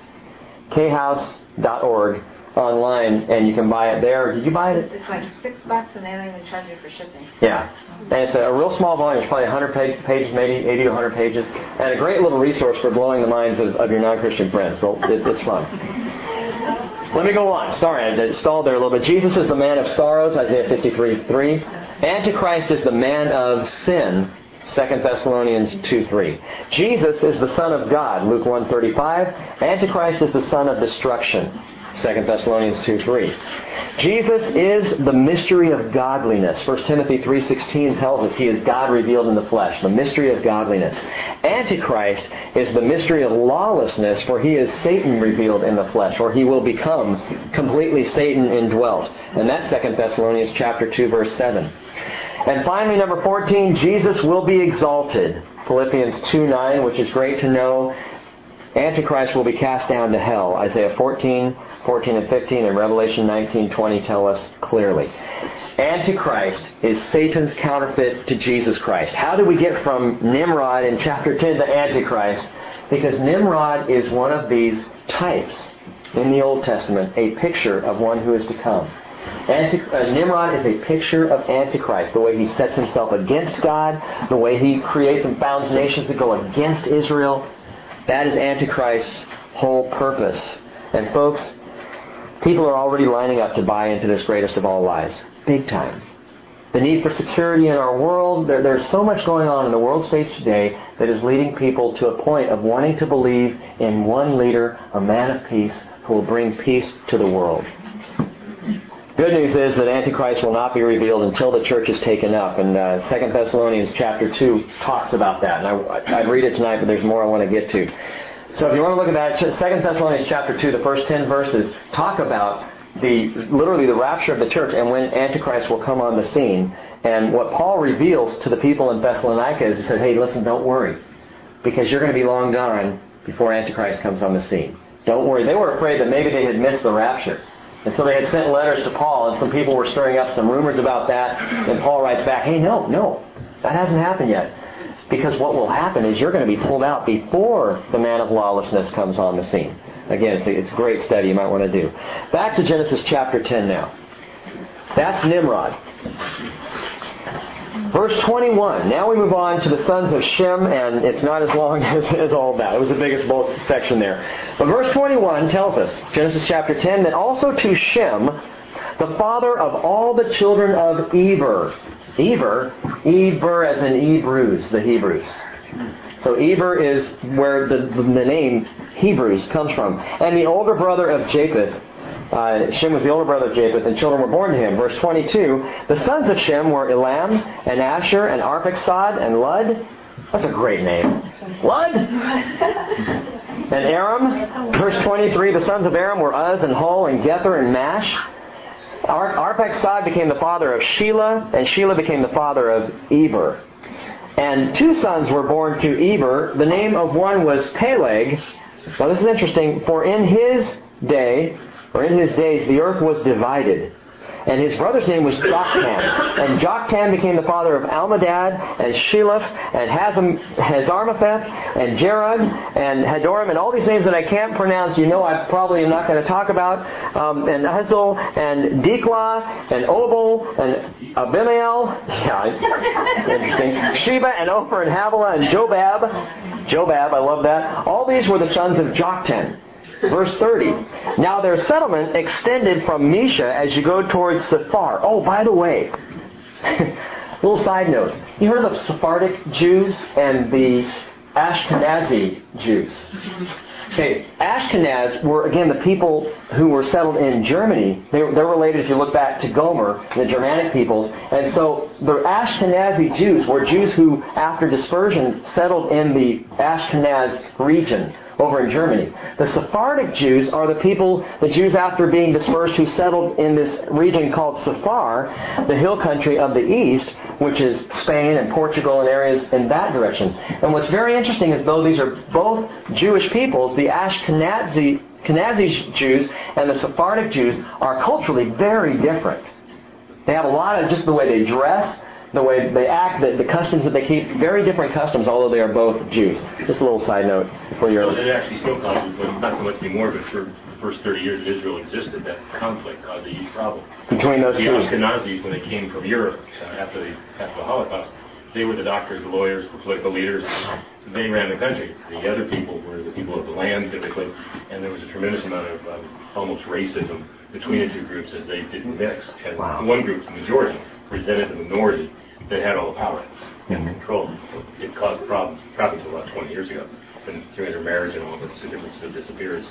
khouse.org online, and you can buy it there. Did you buy it? It's like six bucks, and they don't even charge you for shipping. Yeah. And it's a real small volume. It's probably 100 pa- pages, maybe 80 to 100 pages. And a great little resource for blowing the minds of, of your non-Christian friends. Well, it's, it's fun. Let me go on. Sorry, I stalled there a little bit. Jesus is the man of sorrows, Isaiah 53, 3. Antichrist is the man of sin, 2 Thessalonians 2, 3. Jesus is the Son of God, Luke 1, 35. Antichrist is the son of destruction, 2 Thessalonians 2, 3. Jesus is the mystery of godliness. 1 Timothy 3.16 tells us he is God revealed in the flesh, the mystery of godliness. Antichrist is the mystery of lawlessness, for he is Satan revealed in the flesh, or he will become completely Satan indwelt. And that's 2 Thessalonians chapter 2, verse 7. And finally, number 14, Jesus will be exalted. Philippians 2.9, which is great to know. Antichrist will be cast down to hell. Isaiah 14, 14 and 15 and Revelation 19, 20 tell us clearly. Antichrist is Satan's counterfeit to Jesus Christ. How do we get from Nimrod in chapter 10 to Antichrist? Because Nimrod is one of these types in the Old Testament, a picture of one who is to come. Uh, Nimrod is a picture of Antichrist, the way he sets himself against God, the way he creates and founds nations that go against Israel. That is Antichrist's whole purpose. And folks, people are already lining up to buy into this greatest of all lies. Big time. The need for security in our world, there, there's so much going on in the world space today that is leading people to a point of wanting to believe in one leader, a man of peace, who will bring peace to the world. Good news is that Antichrist will not be revealed until the church is taken up. And uh, 2 Thessalonians chapter 2 talks about that. And I, I'd read it tonight, but there's more I want to get to. So if you want to look at that, 2 Thessalonians chapter 2, the first 10 verses talk about the literally the rapture of the church and when Antichrist will come on the scene. And what Paul reveals to the people in Thessalonica is he said, hey, listen, don't worry. Because you're going to be long gone before Antichrist comes on the scene. Don't worry. They were afraid that maybe they had missed the rapture. And so they had sent letters to Paul, and some people were stirring up some rumors about that. And Paul writes back, hey, no, no, that hasn't happened yet. Because what will happen is you're going to be pulled out before the man of lawlessness comes on the scene. Again, it's a, it's a great study you might want to do. Back to Genesis chapter 10 now. That's Nimrod. Verse 21. Now we move on to the sons of Shem, and it's not as long as, as all that. It was the biggest bulk section there. But verse 21 tells us, Genesis chapter 10, that also to Shem, the father of all the children of Eber. Eber, Eber as in Hebrews, the Hebrews. So Eber is where the, the, name Hebrews comes from. And the older brother of Japheth, uh, Shem was the older brother of Japheth, and children were born to him. Verse 22, the sons of Shem were Elam, and Asshur, and Arphaxad, and Lud. That's a great name. Lud! and Aram. Verse 23, the sons of Aram were Uz, and Hul, and Gether, and Mash. Ar- Arphaxad became the father of Shelah, and Shelah became the father of Eber. And two sons were born to Eber. The name of one was Peleg. Now this is interesting, for in his day, or in his days, the earth was divided. And his brother's name was Joktan. And Joktan became the father of Almodad, and Sheleph, and Hazam, Hazarmaveth, and Jerad, and Hadoram, and all these names that I can't pronounce, you know I probably am not going to talk about, um, and Hazel, and Diklah, and Obal, and Abimael, yeah, interesting, Sheba, and Ophir, and Havilah, and Jobab, Jobab, I love that. All these were the sons of Joktan. Verse 30. Now their settlement extended from Mesha as you go towards Sephar. Oh, by the way, little side note. You heard of Sephardic Jews and the Ashkenazi Jews? Okay, Ashkenaz were, again, the people who were settled in Germany. They're, they're related, if you look back to Gomer, the Germanic peoples. And so the Ashkenazi Jews were Jews who, after dispersion, settled in the Ashkenaz region over in Germany. The Sephardic Jews are the people, the Jews after being dispersed who settled in this region called Sephar, the hill country of the east, which is Spain and Portugal and areas in that direction. And what's very interesting is though these are both Jewish peoples, the Ashkenazi Jews and the Sephardic Jews are culturally very different. They have a lot of just the way they dress, the way they act, the, the customs that they keep, very different customs, although they are both Jews. Just a little side note for your. Well, it actually still causes, but not so much anymore, but for the first 30 years that Israel existed, that conflict caused a huge problem. Between those the two. Ashkenazis, when they came from Europe uh, after, the, after the Holocaust, they were the doctors, the lawyers, the political leaders. They ran the country. The other people were the people of the land, typically, and there was a tremendous amount of um, almost racism between the two groups as they didn't mix. And Wow. one group, the majority, resented the minority that had all the power and mm-hmm. control. So it caused problems probably until about 20 years ago. And through intermarriage and all the difference of disappearance.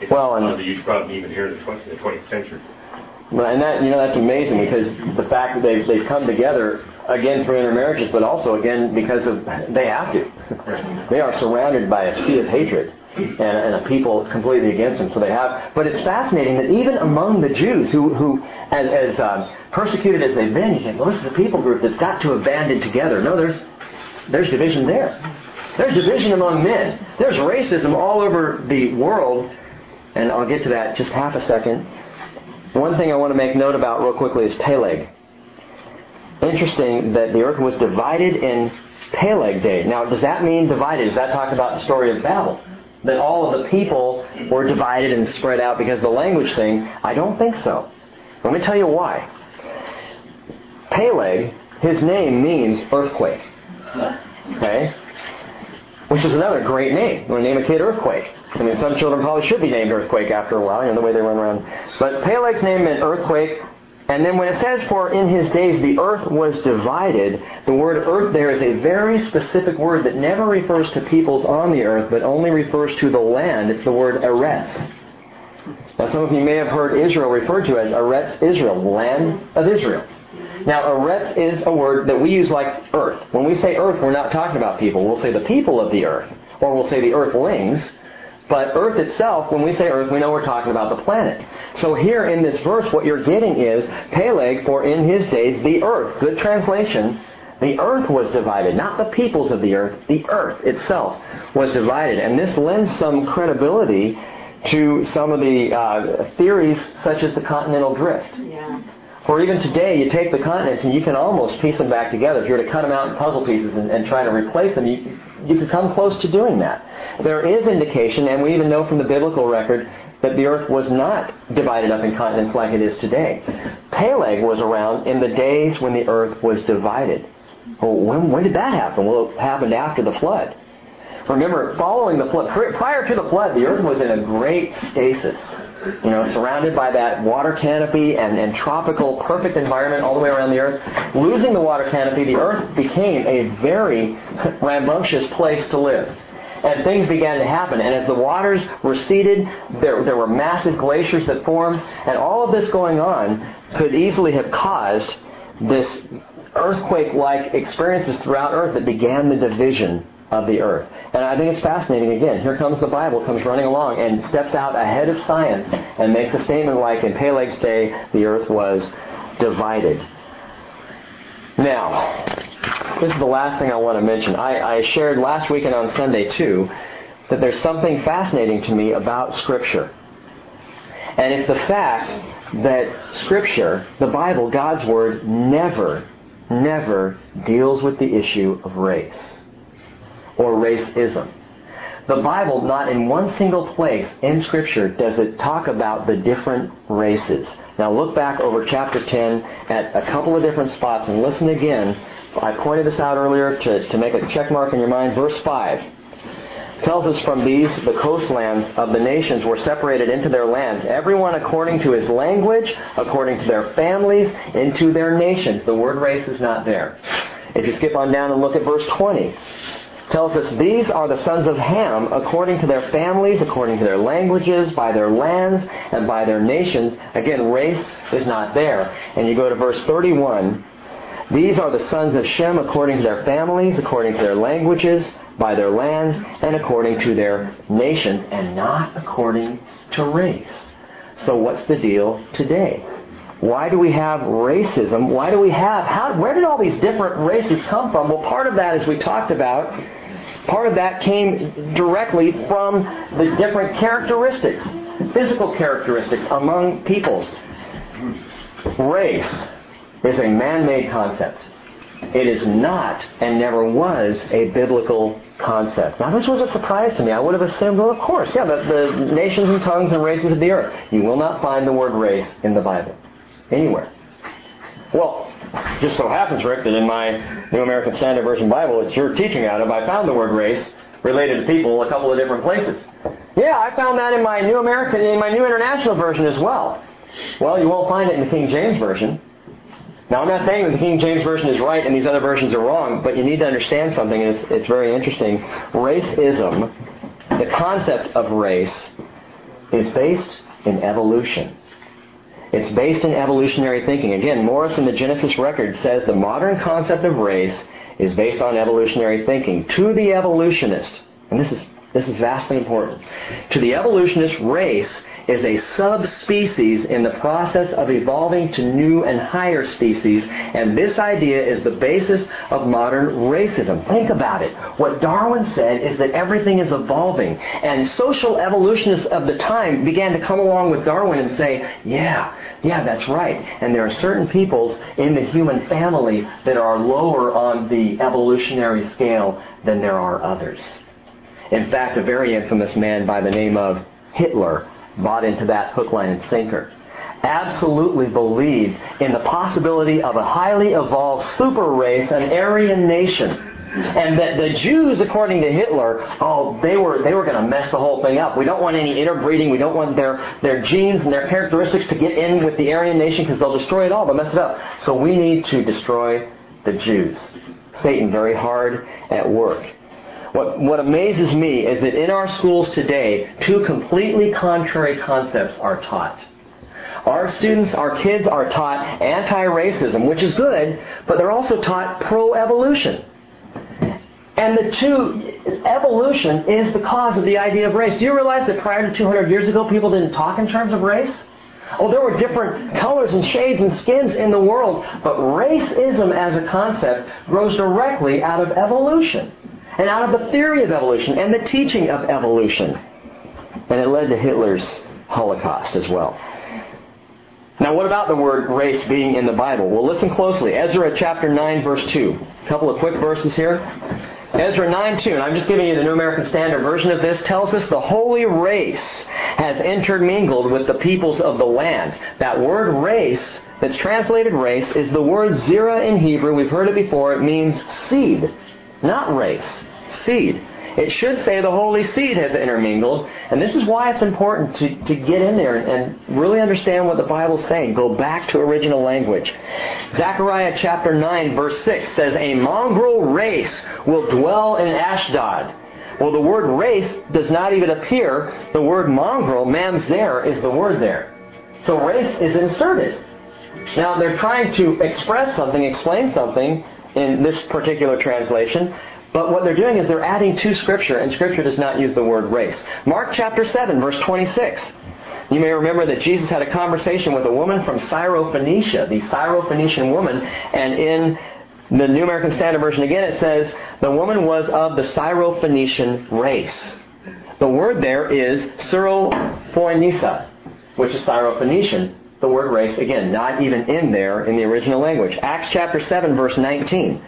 It Well, and- caused a huge problem even here in the 20th, the 20th century. Well, And that you know that's amazing because the fact that they've they've come together again through intermarriages, but also again because of they have to. They are surrounded by a sea of hatred and, and a people completely against them. So they have. But it's fascinating that even among the Jews, who who as, as um, persecuted as they've been, you think, well, this is a people group that's got to have banded together. No, there's there's division there. There's division among men. There's racism all over the world, and I'll get to that just half a second. One thing I want to make note about real quickly is Peleg. Interesting that the earth was divided in Peleg day. Now, does that mean divided? Does that talk about the story of Babel? That all of the people were divided and spread out because of the language thing? I don't think so. Let me tell you why. Peleg, his name means earthquake. Okay? Which is another great name. You want to name a kid Earthquake. I mean, some children probably should be named Earthquake after a while, you know, the way they run around. But Peleg's name meant earthquake. And then when it says, for in his days the earth was divided, the word earth there is a very specific word that never refers to peoples on the earth, but only refers to the land. It's the word Eretz. Now, some of you may have heard Israel referred to as Eretz Israel, land of Israel. Now, Eretz is a word that we use like earth. When we say earth, we're not talking about people. We'll say the people of the earth, or we'll say the earthlings. But earth itself, when we say earth, we know we're talking about the planet. So here in this verse, what you're getting is Peleg, for in his days the earth. Good translation. The earth was divided, not the peoples of the earth. The earth itself was divided. And this lends some credibility to some of the uh, theories such as the continental drift. Yeah. For even today, you take the continents and you can almost piece them back together. If you were to cut them out in puzzle pieces and, and try to replace them, you, you could come close to doing that. There is indication, and we even know from the biblical record, that the earth was not divided up in continents like it is today. Peleg was around in the days when the earth was divided. Well, when, when did that happen? Well, it happened after the flood. Remember, following the flood, prior to the flood, the earth was in a great stasis. You know, surrounded by that water canopy and, and tropical, perfect environment all the way around the earth. Losing the water canopy, the earth became a very rambunctious place to live and things began to happen. And as the waters receded, there, there were massive glaciers that formed, and all of this going on could easily have caused this earthquake-like experiences throughout Earth that began the division of the earth. And I think it's fascinating again. Here comes the Bible, comes running along and steps out ahead of science and makes a statement like in Peleg's day, the earth was divided. Now, this is the last thing I want to mention. I, I shared last weekend on Sunday too that there's something fascinating to me about Scripture. And it's the fact that Scripture, the Bible, God's Word, never, never deals with the issue of race or racism. The Bible, not in one single place in Scripture does it talk about the different races. Now look back over chapter 10 at a couple of different spots and listen again. I pointed this out earlier to, to make a check mark in your mind. Verse 5 tells us from these the coastlands of the nations were separated into their lands, everyone according to his language, according to their families, into their nations. The word race is not there. If you skip on down and look at verse 20, tells us these are the sons of Ham according to their families, according to their languages, by their lands, and by their nations. Again, race is not there. And you go to verse 31. These are the sons of Shem according to their families, according to their languages, by their lands, and according to their nations, and not according to race. So what's the deal today? Why do we have racism? Why do we have, how, where did all these different races come from? Well, part of that, as we talked about, part of that came directly from the different characteristics, physical characteristics among peoples. Race is a man-made concept. It is not and never was a biblical concept. Now, this was a surprise to me. I would have assumed, well, of course, yeah, the, the nations and tongues and races of the earth. You will not find the word race in the Bible. Anywhere. Well, just so happens, Rick, that in my New American Standard Version Bible, it's your teaching out of, I found the word race related to people a couple of different places. Yeah, I found that in my New American, in my New International Version as well. Well, you won't find it in the King James Version. Now, I'm not saying that the King James Version is right and these other versions are wrong, but you need to understand something, it's, it's very interesting. Racism, the concept of race, is based in evolution. It's based in evolutionary thinking. Again, Morris in the Genesis record says the modern concept of race is based on evolutionary thinking. To the evolutionist, and this is, this is vastly important, to the evolutionist, race is a subspecies in the process of evolving to new and higher species, and this idea is the basis of modern racism. Think about it. What Darwin said is that everything is evolving, and social evolutionists of the time began to come along with Darwin and say, yeah, yeah, that's right. And there are certain peoples in the human family that are lower on the evolutionary scale than there are others. In fact, a very infamous man by the name of Hitler bought into that hook, line, and sinker. Absolutely believed in the possibility of a highly evolved super race, an Aryan nation. And that the Jews, according to Hitler, oh, they were they were going to mess the whole thing up. We don't want any interbreeding. We don't want their their genes and their characteristics to get in with the Aryan nation because they'll destroy it all. They'll mess it up. So we need to destroy the Jews. Satan very hard at work. What, what amazes me is that in our schools today, two completely contrary concepts are taught. Our students, our kids are taught anti-racism, which is good, but they're also taught pro-evolution. And the two, evolution is the cause of the idea of race. Do you realize that prior to 200 years ago, people didn't talk in terms of race? Oh, there were different colors and shades and skins in the world, but racism as a concept grows directly out of evolution and out of the theory of evolution and the teaching of evolution. And it led to Hitler's Holocaust as well. Now, what about the word race being in the Bible? Well, listen closely. Ezra chapter 9, verse 2. A couple of quick verses here. Ezra 9, 2, and I'm just giving you the New American Standard version of this, tells us the holy race has intermingled with the peoples of the land. That word race, that's translated race, is the word zera in Hebrew. We've heard it before. It means seed, not race seed. It should say the holy seed has intermingled. And this is why it's important to, to get in there and really understand what the Bible's saying. Go back to original language. Zechariah chapter 9 verse 6 says, A mongrel race will dwell in Ashdod. Well, the word race does not even appear. The word mongrel, mamzer, is the word there. So race is inserted. Now, they're trying to express something, explain something in this particular translation, but what they're doing is they're adding to Scripture, and Scripture does not use the word race. Mark chapter 7, verse 26. You may remember that Jesus had a conversation with a woman from Syrophoenicia, the Syrophoenician woman, and in the New American Standard Version again it says, the woman was of the Syrophoenician race. The word there is Syrophoenisa, which is Syrophoenician. The word race, again, not even in there in the original language. Acts chapter 7, verse 19.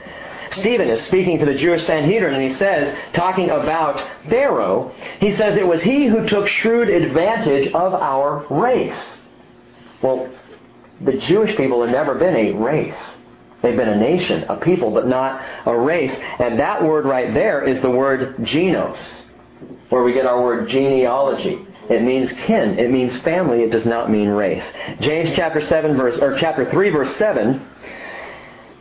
Stephen is speaking to the Jewish Sanhedrin and he says, talking about Pharaoh, he says it was he who took shrewd advantage of our race. Well, the Jewish people have never been a race. They've been a nation, a people, but not a race. And that word right there is the word genos, where we get our word genealogy. It means kin. It means family. It does not mean race. James chapter 7 verse, or chapter 3 verse 7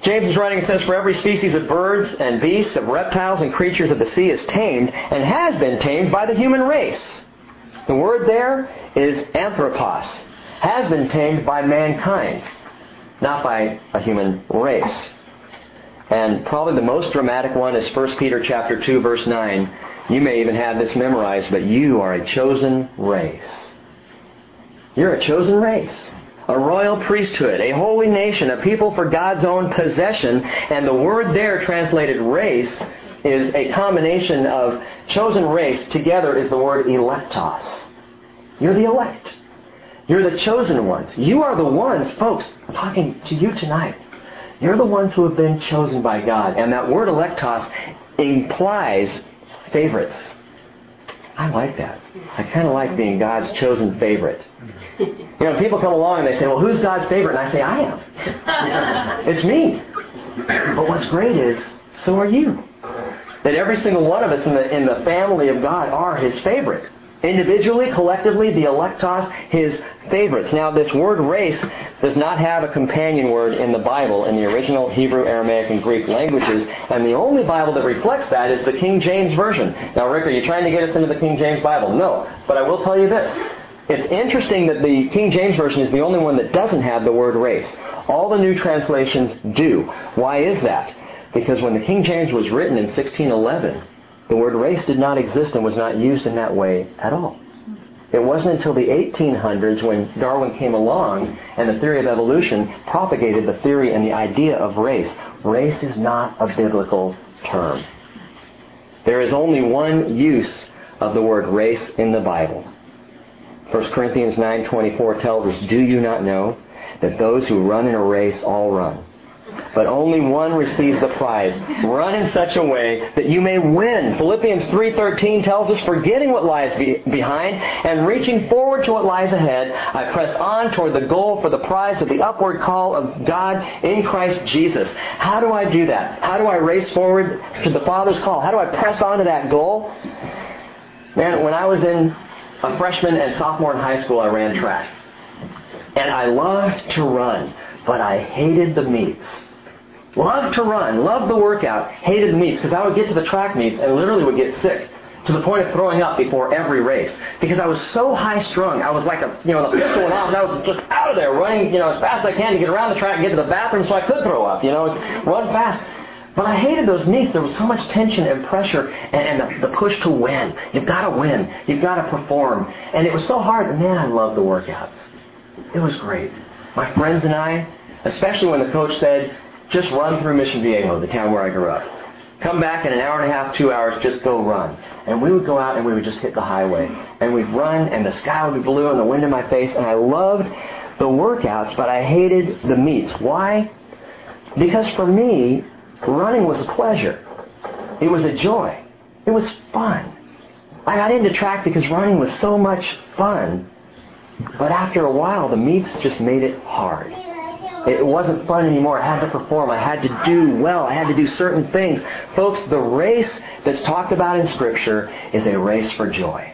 James is writing and says, For every species of birds and beasts, of reptiles and creatures of the sea is tamed and has been tamed by the human race. The word there is anthropos. Has been tamed by mankind, not by a human race. And probably the most dramatic one is 1 Peter chapter 2 verse 9. You may even have this memorized, but you are a chosen race. You're a chosen race a royal priesthood, a holy nation, a people for God's own possession. And the word there translated race is a combination of chosen race together is the word electos. You're the elect. You're the chosen ones. You are the ones, folks, talking to you tonight. You're the ones who have been chosen by God. And that word electos implies favorites. I like that. I kind of like being God's chosen favorite. You know, people come along and they say, well, who's God's favorite? And I say, I am. it's me. But what's great is, so are you. That every single one of us in the, in the family of God are His favorite. Individually, collectively, the electos, His favorites. Now, this word race does not have a companion word in the Bible in the original Hebrew, Aramaic, and Greek languages, and the only Bible that reflects that is the King James Version. Now, Rick, are you trying to get us into the King James Bible? No. But I will tell you this. It's interesting that the King James Version is the only one that doesn't have the word race. All the new translations do. Why is that? Because when the King James was written in 1611, the word race did not exist and was not used in that way at all. It wasn't until the 1800s when Darwin came along and the theory of evolution propagated the theory and the idea of race. Race is not a biblical term. There is only one use of the word race in the Bible. 1 Corinthians 9:24 tells us, "Do you not know that those who run in a race all run, but only one receives the prize. Run in such a way that you may win. Philippians 3.13 tells us, forgetting what lies be- behind and reaching forward to what lies ahead, I press on toward the goal for the prize of the upward call of God in Christ Jesus. How do I do that? How do I race forward to the Father's call? How do I press on to that goal? Man, when I was in a freshman and sophomore in high school, I ran track. And I loved to run, but I hated the meets. Loved to run, loved the workout, hated meets because I would get to the track meets and literally would get sick to the point of throwing up before every race because I was so high strung. I was like a, you know, the pistol went off and I was just out of there running, you know, as fast as I can to get around the track and get to the bathroom so I could throw up, you know, run fast. But I hated those meets. There was so much tension and pressure and, and the, the push to win. You've got to win. You've got to perform. And it was so hard. Man, I loved the workouts. It was great. My friends and I, especially when the coach said, just run through Mission Viejo, the town where I grew up. Come back in an hour and a half, two hours, just go run. And we would go out and we would just hit the highway. And we'd run and the sky would be blue and the wind in my face. And I loved the workouts, but I hated the meets. Why? Because for me, running was a pleasure. It was a joy. It was fun. I got into track because running was so much fun. But after a while, the meets just made it hard. It wasn't fun anymore. I had to perform. I had to do well. I had to do certain things. Folks, the race that's talked about in Scripture is a race for joy.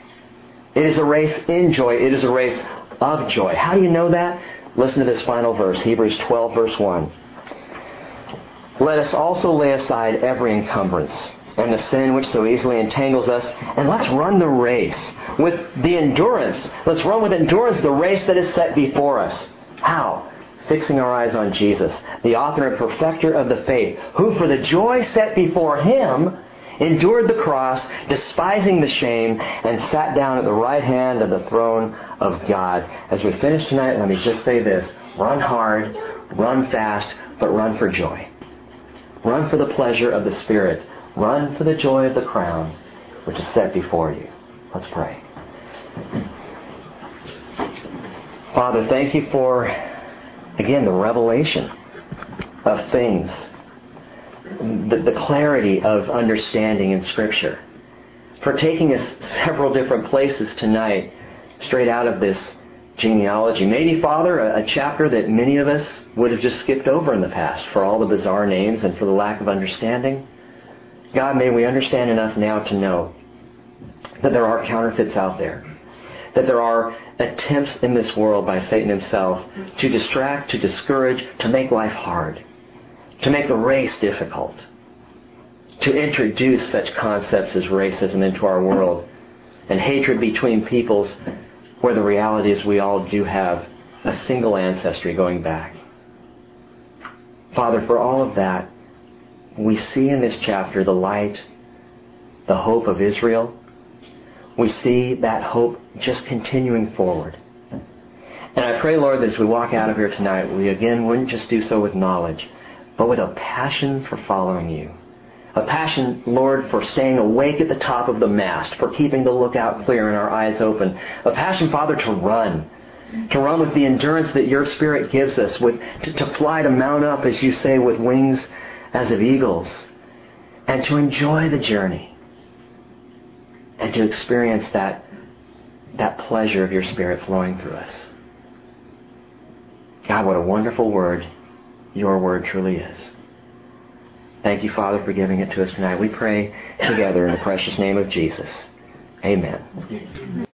It is a race in joy. It is a race of joy. How do you know that? Listen to this final verse, Hebrews 12, verse 1. Let us also lay aside every encumbrance and the sin which so easily entangles us, and let's run the race with the endurance. Let's run with endurance the race that is set before us. How? Fixing our eyes on Jesus, the author and perfecter of the faith, who for the joy set before him endured the cross, despising the shame, and sat down at the right hand of the throne of God. As we finish tonight, let me just say this. Run hard, run fast, but run for joy. Run for the pleasure of the Spirit. Run for the joy of the crown, which is set before you. Let's pray. Father, thank you for Again, the revelation of things, the, the clarity of understanding in Scripture. For taking us several different places tonight, straight out of this genealogy. Maybe, Father, a, a, chapter that many of us would have just skipped over in the past for all the bizarre names and for the lack of understanding. God, may we understand enough now to know that there are counterfeits out there that there are attempts in this world by Satan himself to distract, to discourage, to make life hard, to make the race difficult, to introduce such concepts as racism into our world and hatred between peoples where the reality is we all do have a single ancestry going back. Father, for all of that, we see in this chapter the light, the hope of Israel, we see that hope just continuing forward. And I pray, Lord, that as we walk out of here tonight, we again wouldn't just do so with knowledge, but with a passion for following you. A passion, Lord, for staying awake at the top of the mast, for keeping the lookout clear and our eyes open. A passion, Father, to run. To run with the endurance that your Spirit gives us, with, to, to fly, to mount up, as you say, with wings as of eagles. And to enjoy the journey and to experience that, that pleasure of your Spirit flowing through us. God, what a wonderful word your word truly is. Thank you, Father, for giving it to us tonight. We pray together in the precious name of Jesus. Amen.